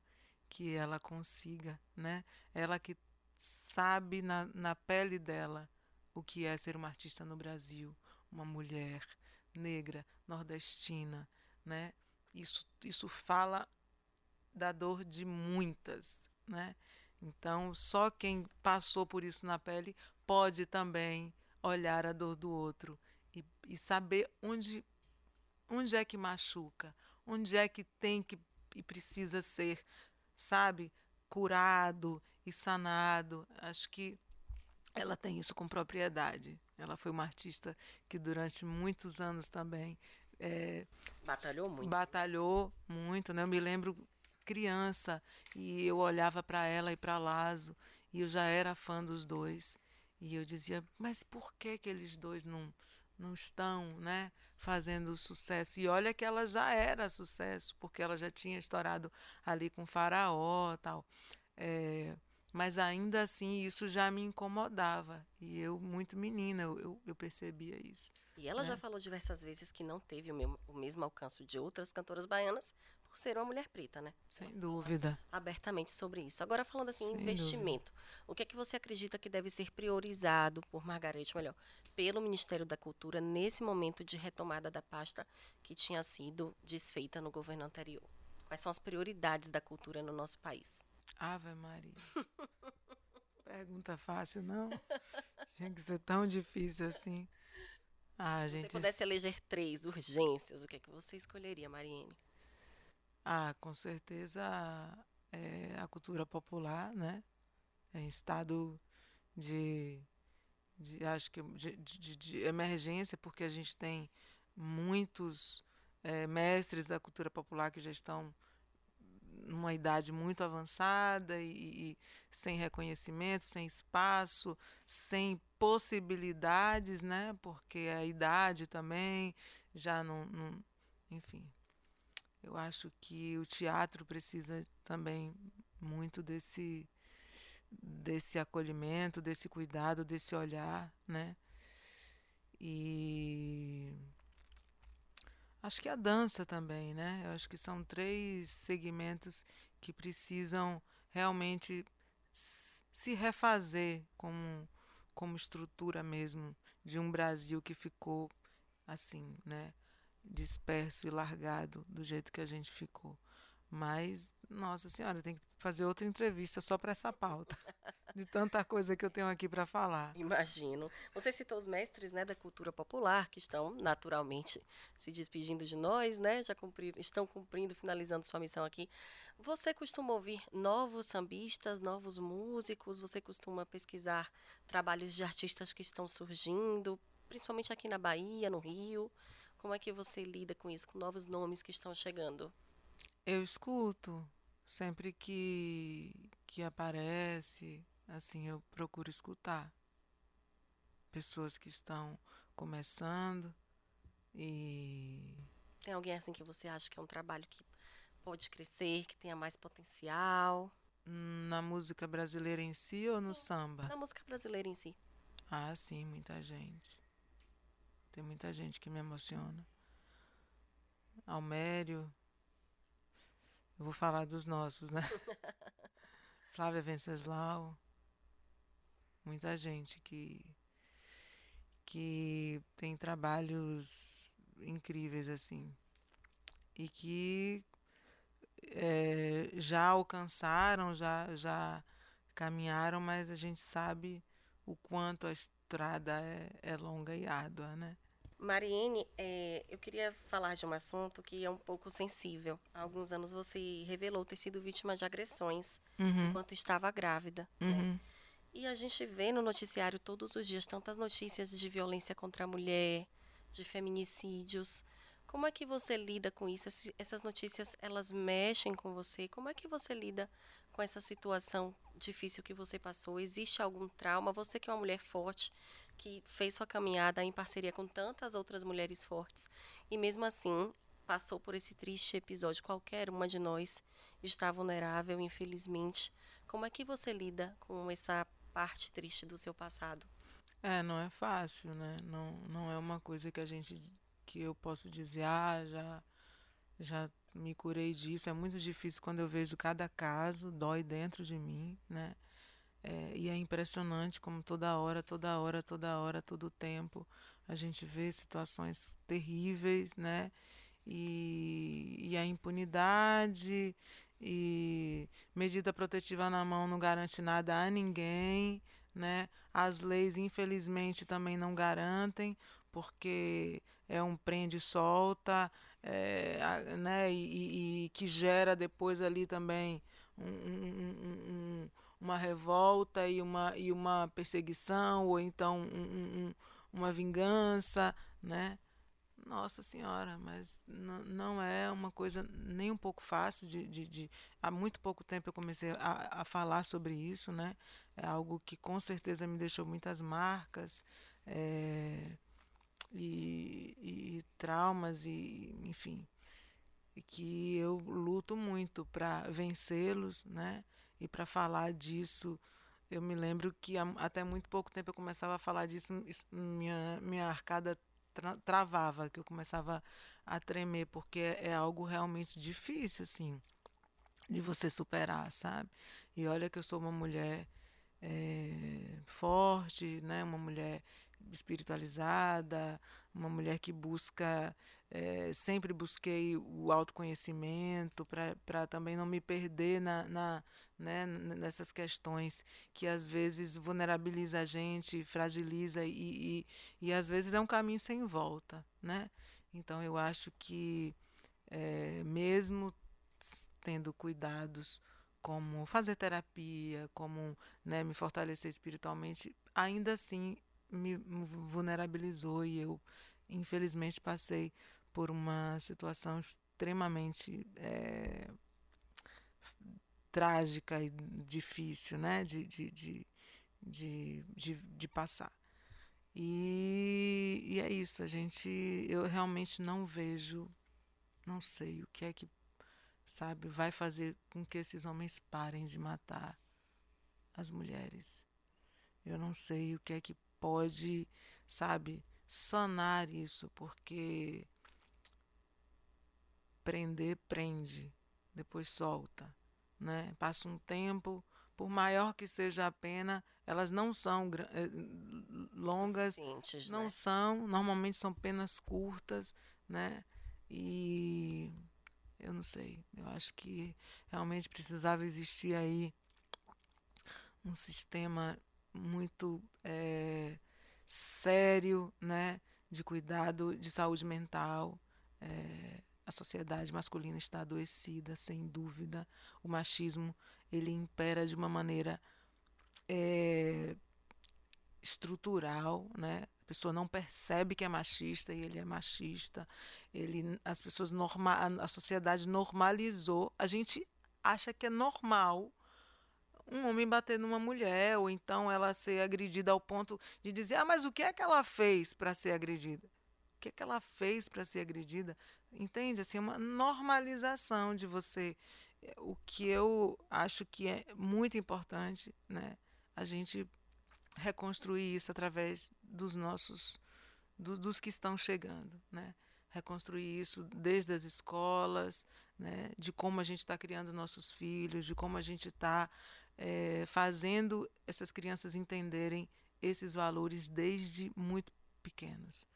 que ela consiga, né? Ela que sabe na, na pele dela o que é ser uma artista no Brasil, uma mulher negra, nordestina, né? Isso, isso fala da dor de muitas, né? Então, só quem passou por isso na pele pode também olhar a dor do outro e, e saber onde, onde é que machuca, onde é que tem que e precisa ser, sabe, curado e sanado. Acho que ela tem isso com propriedade. Ela foi uma artista que durante muitos anos também é, batalhou muito. Batalhou muito, né? Eu me lembro criança e eu olhava para ela e para Lazo e eu já era fã dos dois e eu dizia, mas por que que eles dois não não estão, né, fazendo sucesso? E olha que ela já era sucesso porque ela já tinha estourado ali com Faraó, tal. É, mas ainda assim isso já me incomodava. E eu, muito menina, eu, eu, eu percebia isso. E ela né? já falou diversas vezes que não teve o mesmo, o mesmo alcance de outras cantoras baianas por ser uma mulher preta, né? Sem dúvida. Abertamente sobre isso. Agora, falando assim, Sem investimento. Dúvida. O que é que você acredita que deve ser priorizado por Margarete, melhor, pelo Ministério da Cultura nesse momento de retomada da pasta que tinha sido desfeita no governo anterior? Quais são as prioridades da cultura no nosso país? Ave Maria. pergunta fácil, não. Tinha que ser tão difícil assim. Ah, Se gente... você pudesse eleger três urgências, o que é que você escolheria, Mariene? Ah, com certeza é a cultura popular, né? Em estado de, de acho que de, de, de, emergência, porque a gente tem muitos é, mestres da cultura popular que já estão numa idade muito avançada e, e, sem reconhecimento, sem espaço, sem possibilidades, né? Porque a idade também já não, não, enfim. Eu acho que o teatro precisa também muito desse desse acolhimento, desse cuidado, desse olhar, né? E Acho que a dança também, né? Eu acho que são três segmentos que precisam realmente se refazer como, como estrutura mesmo de um Brasil que ficou assim, né? Disperso e largado do jeito que a gente ficou. Mas, nossa senhora, tem que fazer outra entrevista só para essa pauta. De tanta coisa que eu tenho aqui para falar. Imagino. Você citou os mestres né, da cultura popular, que estão naturalmente se despedindo de nós, né? Já estão cumprindo, finalizando sua missão aqui. Você costuma ouvir novos sambistas, novos músicos? Você costuma pesquisar trabalhos de artistas que estão surgindo, principalmente aqui na Bahia, no Rio? Como é que você lida com isso, com novos nomes que estão chegando? Eu escuto sempre que que aparece, assim, eu procuro escutar pessoas que estão começando e tem alguém assim que você acha que é um trabalho que pode crescer, que tenha mais potencial? Na música brasileira em si ou sim, no samba? Na música brasileira em si. Ah, sim, muita gente. Tem muita gente que me emociona. Almério, eu vou falar dos nossos, né? Flávia Venceslau. Muita gente que que tem trabalhos incríveis assim e que é, já alcançaram, já já caminharam, mas a gente sabe o quanto a estrada é, é longa e árdua, né? Mariene, é, eu queria falar de um assunto que é um pouco sensível. Há alguns anos você revelou ter sido vítima de agressões uhum. enquanto estava grávida. Né? Uhum. Né? E a gente vê no noticiário todos os dias tantas notícias de violência contra a mulher, de feminicídios. Como é que você lida com isso? Essas notícias, elas mexem com você? Como é que você lida com essa situação difícil que você passou? Existe algum trauma? Você que é uma mulher forte, que fez sua caminhada em parceria com tantas outras mulheres fortes e mesmo assim passou por esse triste episódio. Qualquer uma de nós está vulnerável, infelizmente. Como é que você lida com essa parte triste do seu passado? É, não é fácil, né? Não, não é uma coisa que a gente que eu posso dizer, ah, já já me curei disso. É muito difícil quando eu vejo cada caso, dói dentro de mim, né? É, e é impressionante como toda hora, toda hora, toda hora, todo tempo a gente vê situações terríveis, né? E, e a impunidade e medida protetiva na mão não garante nada a ninguém, né? As leis, infelizmente, também não garantem, porque é um prende solta, é, né? E, e, que gera depois ali também um, um, um uma revolta e uma, e uma perseguição, ou então um, um, uma vingança, né? Nossa Senhora, mas não é uma coisa nem um pouco fácil de, de, de, Há muito pouco tempo eu comecei a, a falar sobre isso, né? É algo que com certeza me deixou muitas marcas é, e, e traumas, e enfim, que eu luto muito para vencê-los, né? E para falar disso, eu me lembro que até muito pouco tempo eu começava a falar disso, minha, minha arcada tra travava, que eu começava a tremer, porque é, é algo realmente difícil, assim, de você superar, sabe? E olha que eu sou uma mulher é, forte, né? Uma mulher espiritualizada, uma mulher que busca, é, sempre busquei o autoconhecimento para também não me perder na, na né, nessas questões que às vezes vulnerabiliza a gente, fragiliza e, e, e às vezes é um caminho sem volta, né? Então eu acho que é, mesmo tendo cuidados como fazer terapia, como né, me fortalecer espiritualmente, ainda assim me vulnerabilizou e eu, infelizmente, passei por uma situação extremamente é, trágica e difícil né, de, de, de, de, de, de passar. E, e, é isso, a gente, eu realmente não vejo, não sei o que é que, sabe, vai fazer com que esses homens parem de matar as mulheres. Eu não sei o que é que pode, sabe, sanar isso, porque prender prende, depois solta, né? Passa um tempo, por maior que seja a pena, elas não são eh, longas, não né? são, normalmente são penas curtas, né? E eu não sei, eu acho que realmente precisava existir aí um sistema muito é, sério, né, de cuidado de saúde mental. É, a sociedade masculina está adoecida, sem dúvida. O machismo ele impera de uma maneira é, estrutural, né? A pessoa não percebe que é machista e ele é machista. Ele, as pessoas norma, a sociedade normalizou. A gente acha que é normal um homem bater numa mulher, ou então ela ser agredida ao ponto de dizer: ah, mas o que é que ela fez para ser agredida? O que é que ela fez para ser agredida? Entende? Assim, uma normalização de você. O que eu acho que é muito importante, né? A gente reconstruir isso através dos nossos, do, dos que estão chegando, né? Reconstruir isso desde as escolas, né? De como a gente está criando nossos filhos, de como a gente está é, fazendo essas crianças entenderem esses valores desde muito pequenos.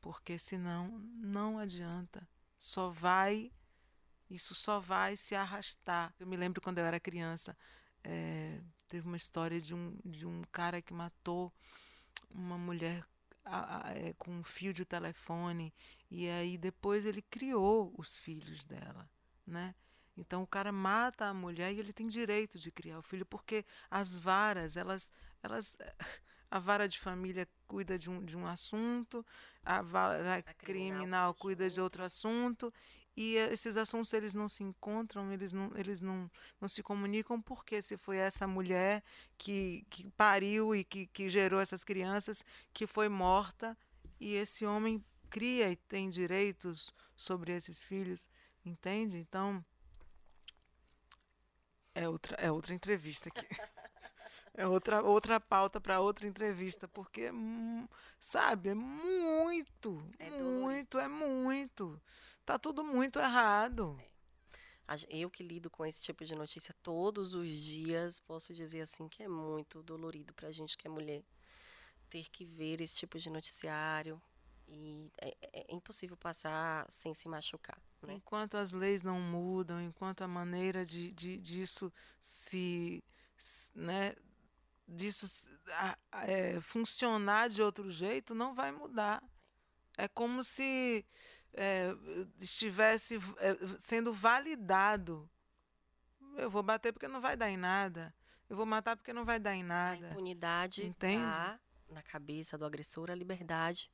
Porque senão não adianta. Só vai, isso só vai se arrastar. Eu me lembro quando eu era criança, é, teve uma história de um, de um cara que matou uma mulher a, a, é, com um fio de telefone e aí depois ele criou os filhos dela, né? Então o cara mata a mulher e ele tem direito de criar o filho, porque as varas, elas, elas a vara de família cuida de um, de um assunto, a vara a criminal, criminal cuida de outro assunto, e esses assuntos eles não se encontram, eles não, eles não, não se comunicam, porque se foi essa mulher que, que pariu e que, que gerou essas crianças que foi morta, e esse homem cria e tem direitos sobre esses filhos, entende? Então é outra, é outra entrevista aqui. É outra, outra pauta para outra entrevista, porque, hum, sabe, é muito, é muito, é muito. Tá tudo muito errado. É. Eu que lido com esse tipo de notícia todos os dias, posso dizer assim que é muito dolorido para a gente que é mulher ter que ver esse tipo de noticiário e é, é, é impossível passar sem se machucar. Né? Enquanto as leis não mudam, enquanto a maneira de, de disso se, né, disso é, funcionar de outro jeito, não vai mudar. É como se é, estivesse é, sendo validado. Eu vou bater porque não vai dar em nada. Eu vou matar porque não vai dar em nada. A impunidade está na cabeça do agressor a liberdade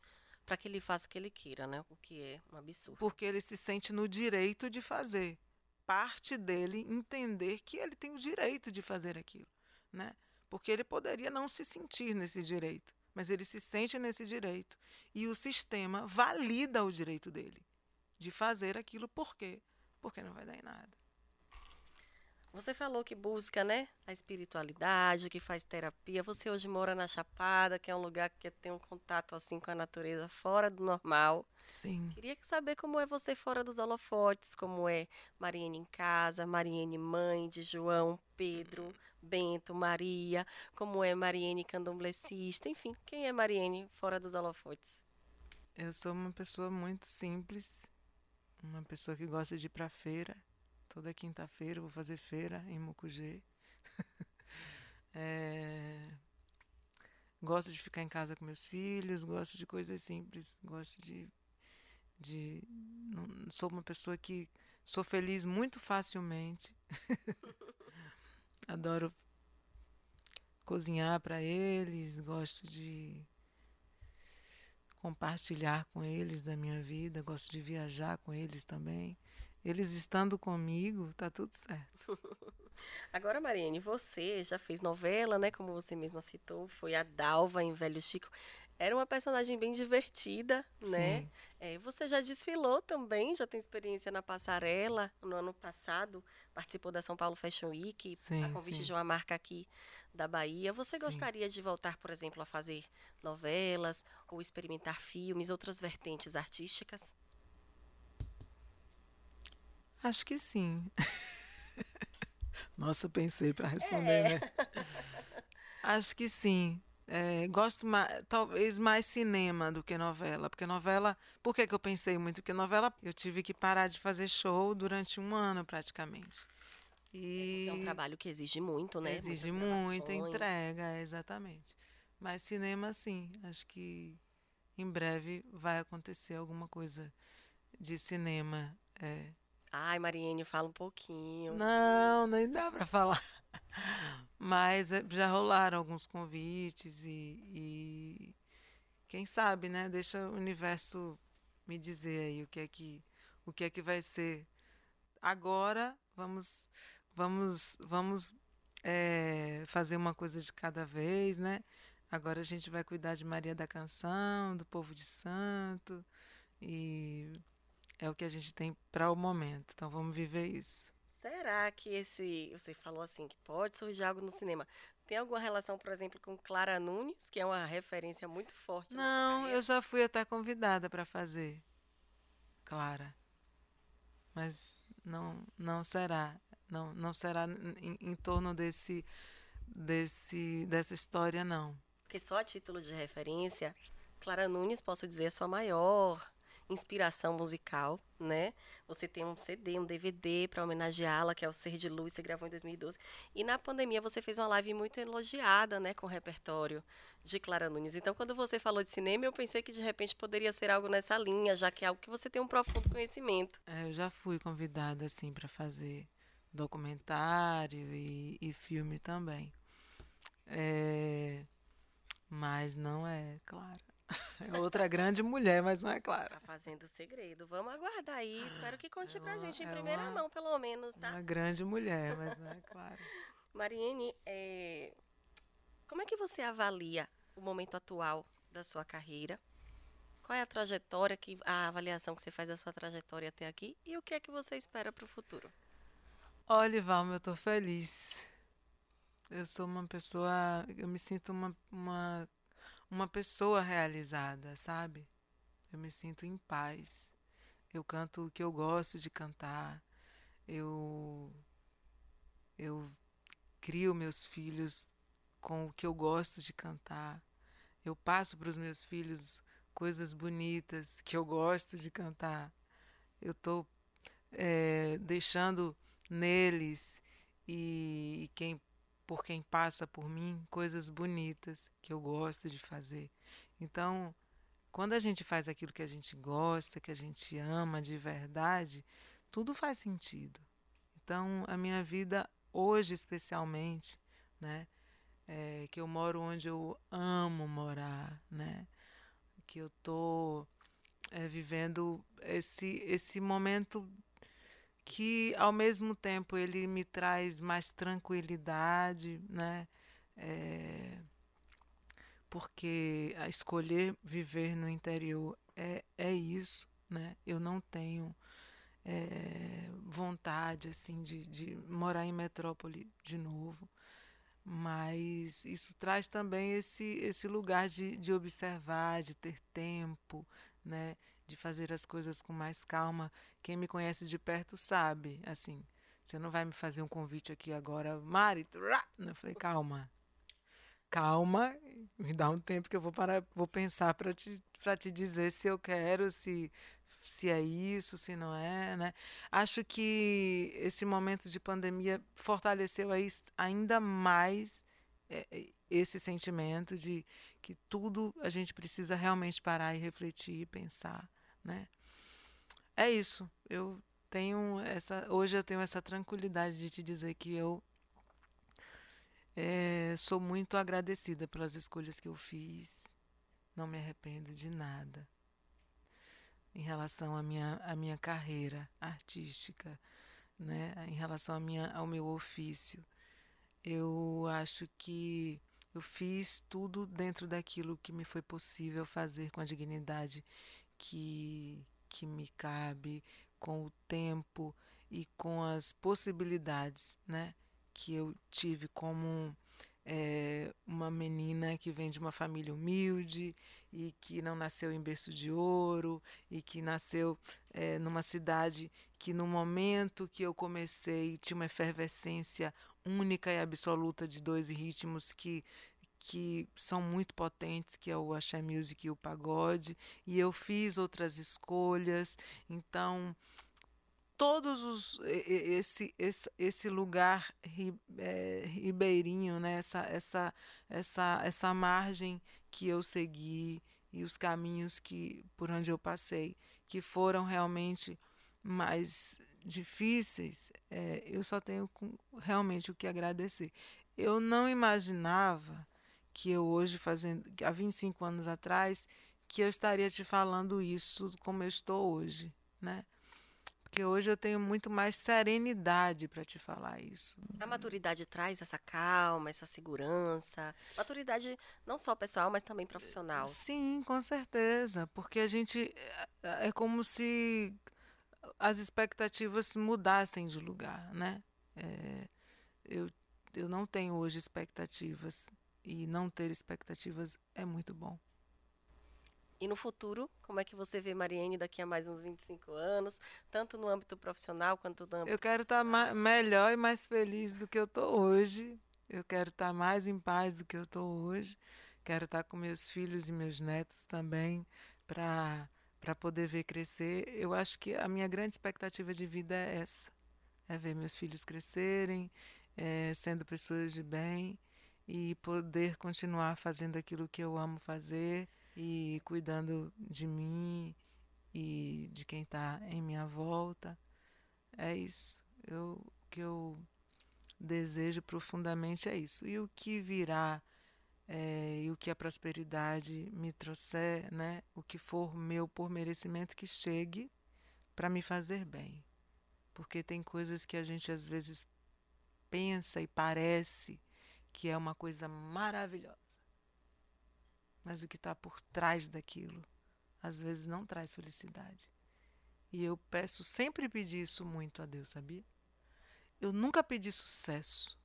para que ele faça o que ele queira, né? O que é um absurdo. Porque ele se sente no direito de fazer. Parte dele entender que ele tem o direito de fazer aquilo, né? Porque ele poderia não se sentir nesse direito, mas ele se sente nesse direito e o sistema valida o direito dele de fazer aquilo por quê? Porque não vai dar em nada. Você falou que busca, né, a espiritualidade, que faz terapia. Você hoje mora na Chapada, que é um lugar que tem um contato assim com a natureza fora do normal. Sim. Queria saber como é você fora dos holofotes, como é Mariene em casa, Mariene mãe de João, Pedro, Bento, Maria, como é Mariene candomblessista, enfim, quem é Mariene fora dos holofotes? Eu sou uma pessoa muito simples, uma pessoa que gosta de ir para feira, Toda quinta-feira vou fazer feira em Mucugê. é... Gosto de ficar em casa com meus filhos, gosto de coisas simples, gosto de. de não, sou uma pessoa que sou feliz muito facilmente. Adoro cozinhar para eles, gosto de compartilhar com eles da minha vida, gosto de viajar com eles também. Eles estando comigo, tá tudo certo. Agora, Mariane, você já fez novela, né? Como você mesma citou, foi a Dalva em Velho Chico. Era uma personagem bem divertida, né? É, você já desfilou também, já tem experiência na passarela. No ano passado, participou da São Paulo Fashion Week, sim, a convite sim. de uma marca aqui da Bahia. Você sim. gostaria de voltar, por exemplo, a fazer novelas ou experimentar filmes, outras vertentes artísticas? Acho que sim. Nossa, eu pensei para responder, é. né? Acho que sim. É, gosto mais, talvez mais cinema do que novela, porque novela, por que, que eu pensei muito? Porque novela eu tive que parar de fazer show durante um ano praticamente. E é um trabalho que exige muito, né? Exige muita entrega, exatamente. Mas cinema, sim, acho que em breve vai acontecer alguma coisa de cinema. É, Ai, Mariene, fala um pouquinho. Não, nem dá para falar. Mas eh, já rolaram alguns convites e, e, quem sabe, né? Deixa o universo me dizer aí o que é que o que é que vai ser. Agora vamos vamos vamos é, fazer uma coisa de cada vez, né? Agora a gente vai cuidar de Maria da Canção, do povo de Santo e é o que a gente tem para o momento. Então vamos viver isso. Será que esse, você falou assim, que pode surgir algo no cinema? Tem alguma relação, por exemplo, com Clara Nunes, que é uma referência muito forte? Não, eu já fui até convidada para fazer. Clara. Mas não, não será, não, não será em, em torno desse, desse, dessa história, não. Porque só a título de referência, Clara Nunes, posso dizer, é sua maior inspiração musical, né? Você tem um CD, um DVD para homenageá-la, que é o Ser de Luz, você gravou em 2012. E na pandemia você fez uma live muito elogiada, né, com o repertório de Clara Nunes. Então, quando você falou de cinema, eu pensei que de repente poderia ser algo nessa linha, já que é algo que você tem um profundo conhecimento. É, eu já fui convidada assim para fazer documentário e, e filme também. É, mas não é, claro. É outra grande mulher, mas não é claro. Tá fazendo segredo. Vamos aguardar aí. Espero que conte é pra gente em é primeira uma, mão, pelo menos, tá? Uma grande mulher, mas não é claro. Mariene, é... como é que você avalia o momento atual da sua carreira? Qual é a trajetória, que, a avaliação que você faz da sua trajetória até aqui? E o que é que você espera para o futuro? Olha, Valma, eu estou feliz. Eu sou uma pessoa, eu me sinto uma, uma uma pessoa realizada, sabe? Eu me sinto em paz. Eu canto o que eu gosto de cantar. Eu eu crio meus filhos com o que eu gosto de cantar. Eu passo para os meus filhos coisas bonitas que eu gosto de cantar. Eu estou é, deixando neles e, e quem por quem passa por mim coisas bonitas que eu gosto de fazer. Então, quando a gente faz aquilo que a gente gosta, que a gente ama de verdade, tudo faz sentido. Então, a minha vida hoje, especialmente, né, é, que eu moro onde eu amo morar, né, que eu tô é, vivendo esse esse momento que ao mesmo tempo ele me traz mais tranquilidade, né? É, porque escolher viver no interior é, é isso, né? Eu não tenho é, vontade assim de, de morar em metrópole de novo mas isso traz também esse, esse lugar de, de observar, de ter tempo, né? de fazer as coisas com mais calma. Quem me conhece de perto sabe, assim, você não vai me fazer um convite aqui agora, Mari. Eu falei, calma, calma, me dá um tempo que eu vou parar, vou pensar para te, te dizer se eu quero, se se é isso, se não é, né? Acho que esse momento de pandemia fortaleceu ainda mais é, esse sentimento de que tudo a gente precisa realmente parar e refletir e pensar, né? É isso. Eu tenho essa hoje eu tenho essa tranquilidade de te dizer que eu é, sou muito agradecida pelas escolhas que eu fiz. Não me arrependo de nada em relação à minha, à minha carreira artística, né? em relação à minha, ao meu ofício. Eu acho que eu fiz tudo dentro daquilo que me foi possível fazer com a dignidade que, que me cabe, com o tempo e com as possibilidades né? que eu tive como é, uma menina que vem de uma família humilde e que não nasceu em berço de ouro e que nasceu é, numa cidade que no momento que eu comecei tinha uma efervescência única e absoluta de dois ritmos que que são muito potentes, que é o axé music e o pagode, e eu fiz outras escolhas. Então, todos os esse esse, esse lugar é, ribeirinho né essa essa essa essa margem que eu segui e os caminhos que por onde eu passei que foram realmente mais difíceis é, eu só tenho realmente o que agradecer eu não imaginava que eu hoje fazendo há 25 anos atrás que eu estaria te falando isso como eu estou hoje né porque hoje eu tenho muito mais serenidade para te falar isso. A maturidade traz essa calma, essa segurança. Maturidade não só pessoal, mas também profissional. Sim, com certeza. Porque a gente. É, é como se as expectativas mudassem de lugar, né? É, eu, eu não tenho hoje expectativas. E não ter expectativas é muito bom. E no futuro, como é que você vê Mariane daqui a mais uns 25 anos, tanto no âmbito profissional quanto no âmbito. Eu quero estar tá melhor e mais feliz do que eu estou hoje. Eu quero estar tá mais em paz do que eu estou hoje. Quero estar tá com meus filhos e meus netos também para para poder ver crescer. Eu acho que a minha grande expectativa de vida é essa: é ver meus filhos crescerem, é, sendo pessoas de bem e poder continuar fazendo aquilo que eu amo fazer e cuidando de mim e de quem está em minha volta. É isso. Eu, o que eu desejo profundamente é isso. E o que virá é, e o que a prosperidade me trouxer, né? o que for meu por merecimento, que chegue para me fazer bem. Porque tem coisas que a gente às vezes pensa e parece que é uma coisa maravilhosa mas o que está por trás daquilo às vezes não traz felicidade. E eu peço, sempre pedi isso muito a Deus, sabia? Eu nunca pedi sucesso.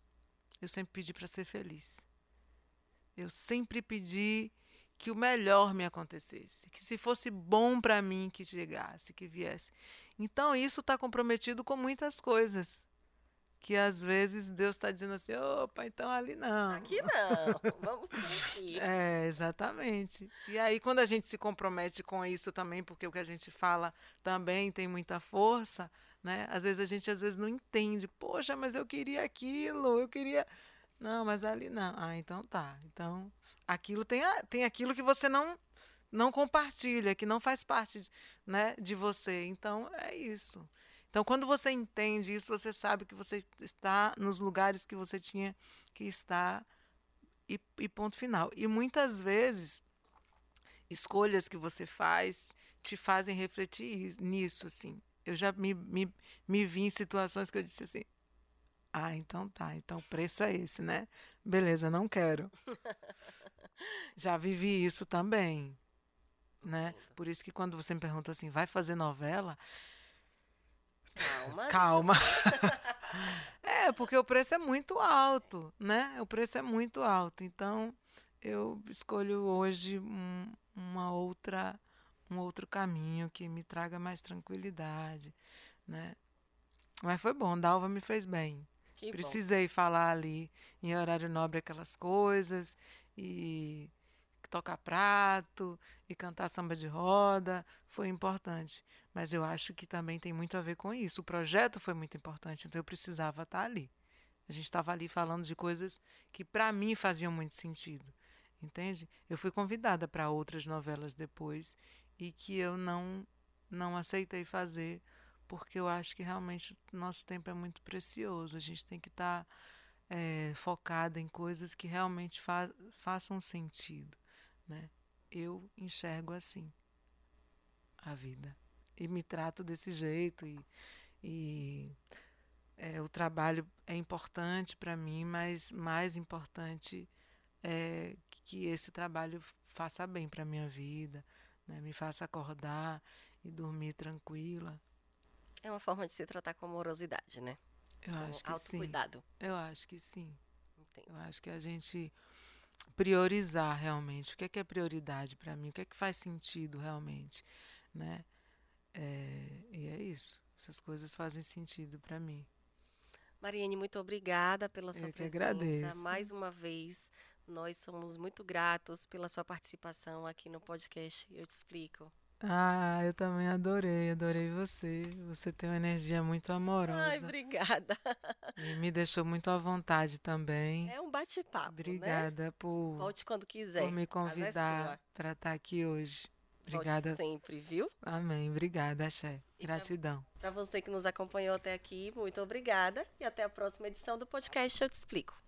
Eu sempre pedi para ser feliz. Eu sempre pedi que o melhor me acontecesse, que se fosse bom para mim que chegasse, que viesse. Então isso está comprometido com muitas coisas que às vezes Deus está dizendo assim, opa, então ali não. Aqui não, vamos por aqui. É, exatamente. E aí quando a gente se compromete com isso também, porque o que a gente fala também tem muita força, né? Às vezes a gente às vezes não entende, poxa, mas eu queria aquilo, eu queria... Não, mas ali não. Ah, então tá. Então, aquilo tem, a, tem aquilo que você não não compartilha, que não faz parte, né, de você. Então, é isso. Então, quando você entende isso, você sabe que você está nos lugares que você tinha que estar e, e ponto final. E muitas vezes, escolhas que você faz te fazem refletir nisso, assim. Eu já me, me, me vi em situações que eu disse assim, ah, então tá, então o preço é esse, né? Beleza, não quero. já vivi isso também, né? Por isso que quando você me perguntou assim, vai fazer novela? Calma. Calma. é, porque o preço é muito alto, né? O preço é muito alto. Então, eu escolho hoje um, uma outra um outro caminho que me traga mais tranquilidade, né? Mas foi bom, Dalva me fez bem. Que Precisei bom. falar ali em horário nobre aquelas coisas e tocar prato e cantar samba de roda foi importante. Mas eu acho que também tem muito a ver com isso. O projeto foi muito importante, então eu precisava estar ali. A gente estava ali falando de coisas que para mim faziam muito sentido. Entende? Eu fui convidada para outras novelas depois e que eu não não aceitei fazer porque eu acho que realmente nosso tempo é muito precioso. A gente tem que estar tá, é, focada em coisas que realmente fa façam sentido. Né? Eu enxergo assim a vida e me trato desse jeito e, e é, o trabalho é importante para mim, mas mais importante é que esse trabalho faça bem para minha vida, né? me faça acordar e dormir tranquila. É uma forma de se tratar com amorosidade, né? Eu com acho que autocuidado. sim. Eu acho que sim. Entendo. Eu acho que a gente priorizar realmente o que é, que é prioridade para mim, o que é que faz sentido realmente, né? É, e é isso. Essas coisas fazem sentido para mim. Mariane, muito obrigada pela sua Eu que presença. agradeço. Mais uma vez, nós somos muito gratos pela sua participação aqui no podcast Eu Te Explico. Ah, eu também adorei, adorei você. Você tem uma energia muito Ai, amorosa obrigada. e me deixou muito à vontade também. É um bate-papo, né? Obrigada por, Volte quando quiser. por me é convidar sua. para estar aqui hoje. Volte Obrigada. sempre, viu? Amém. Obrigada, Axé. Gratidão. Para você que nos acompanhou até aqui, muito obrigada e até a próxima edição do podcast Eu Te Explico.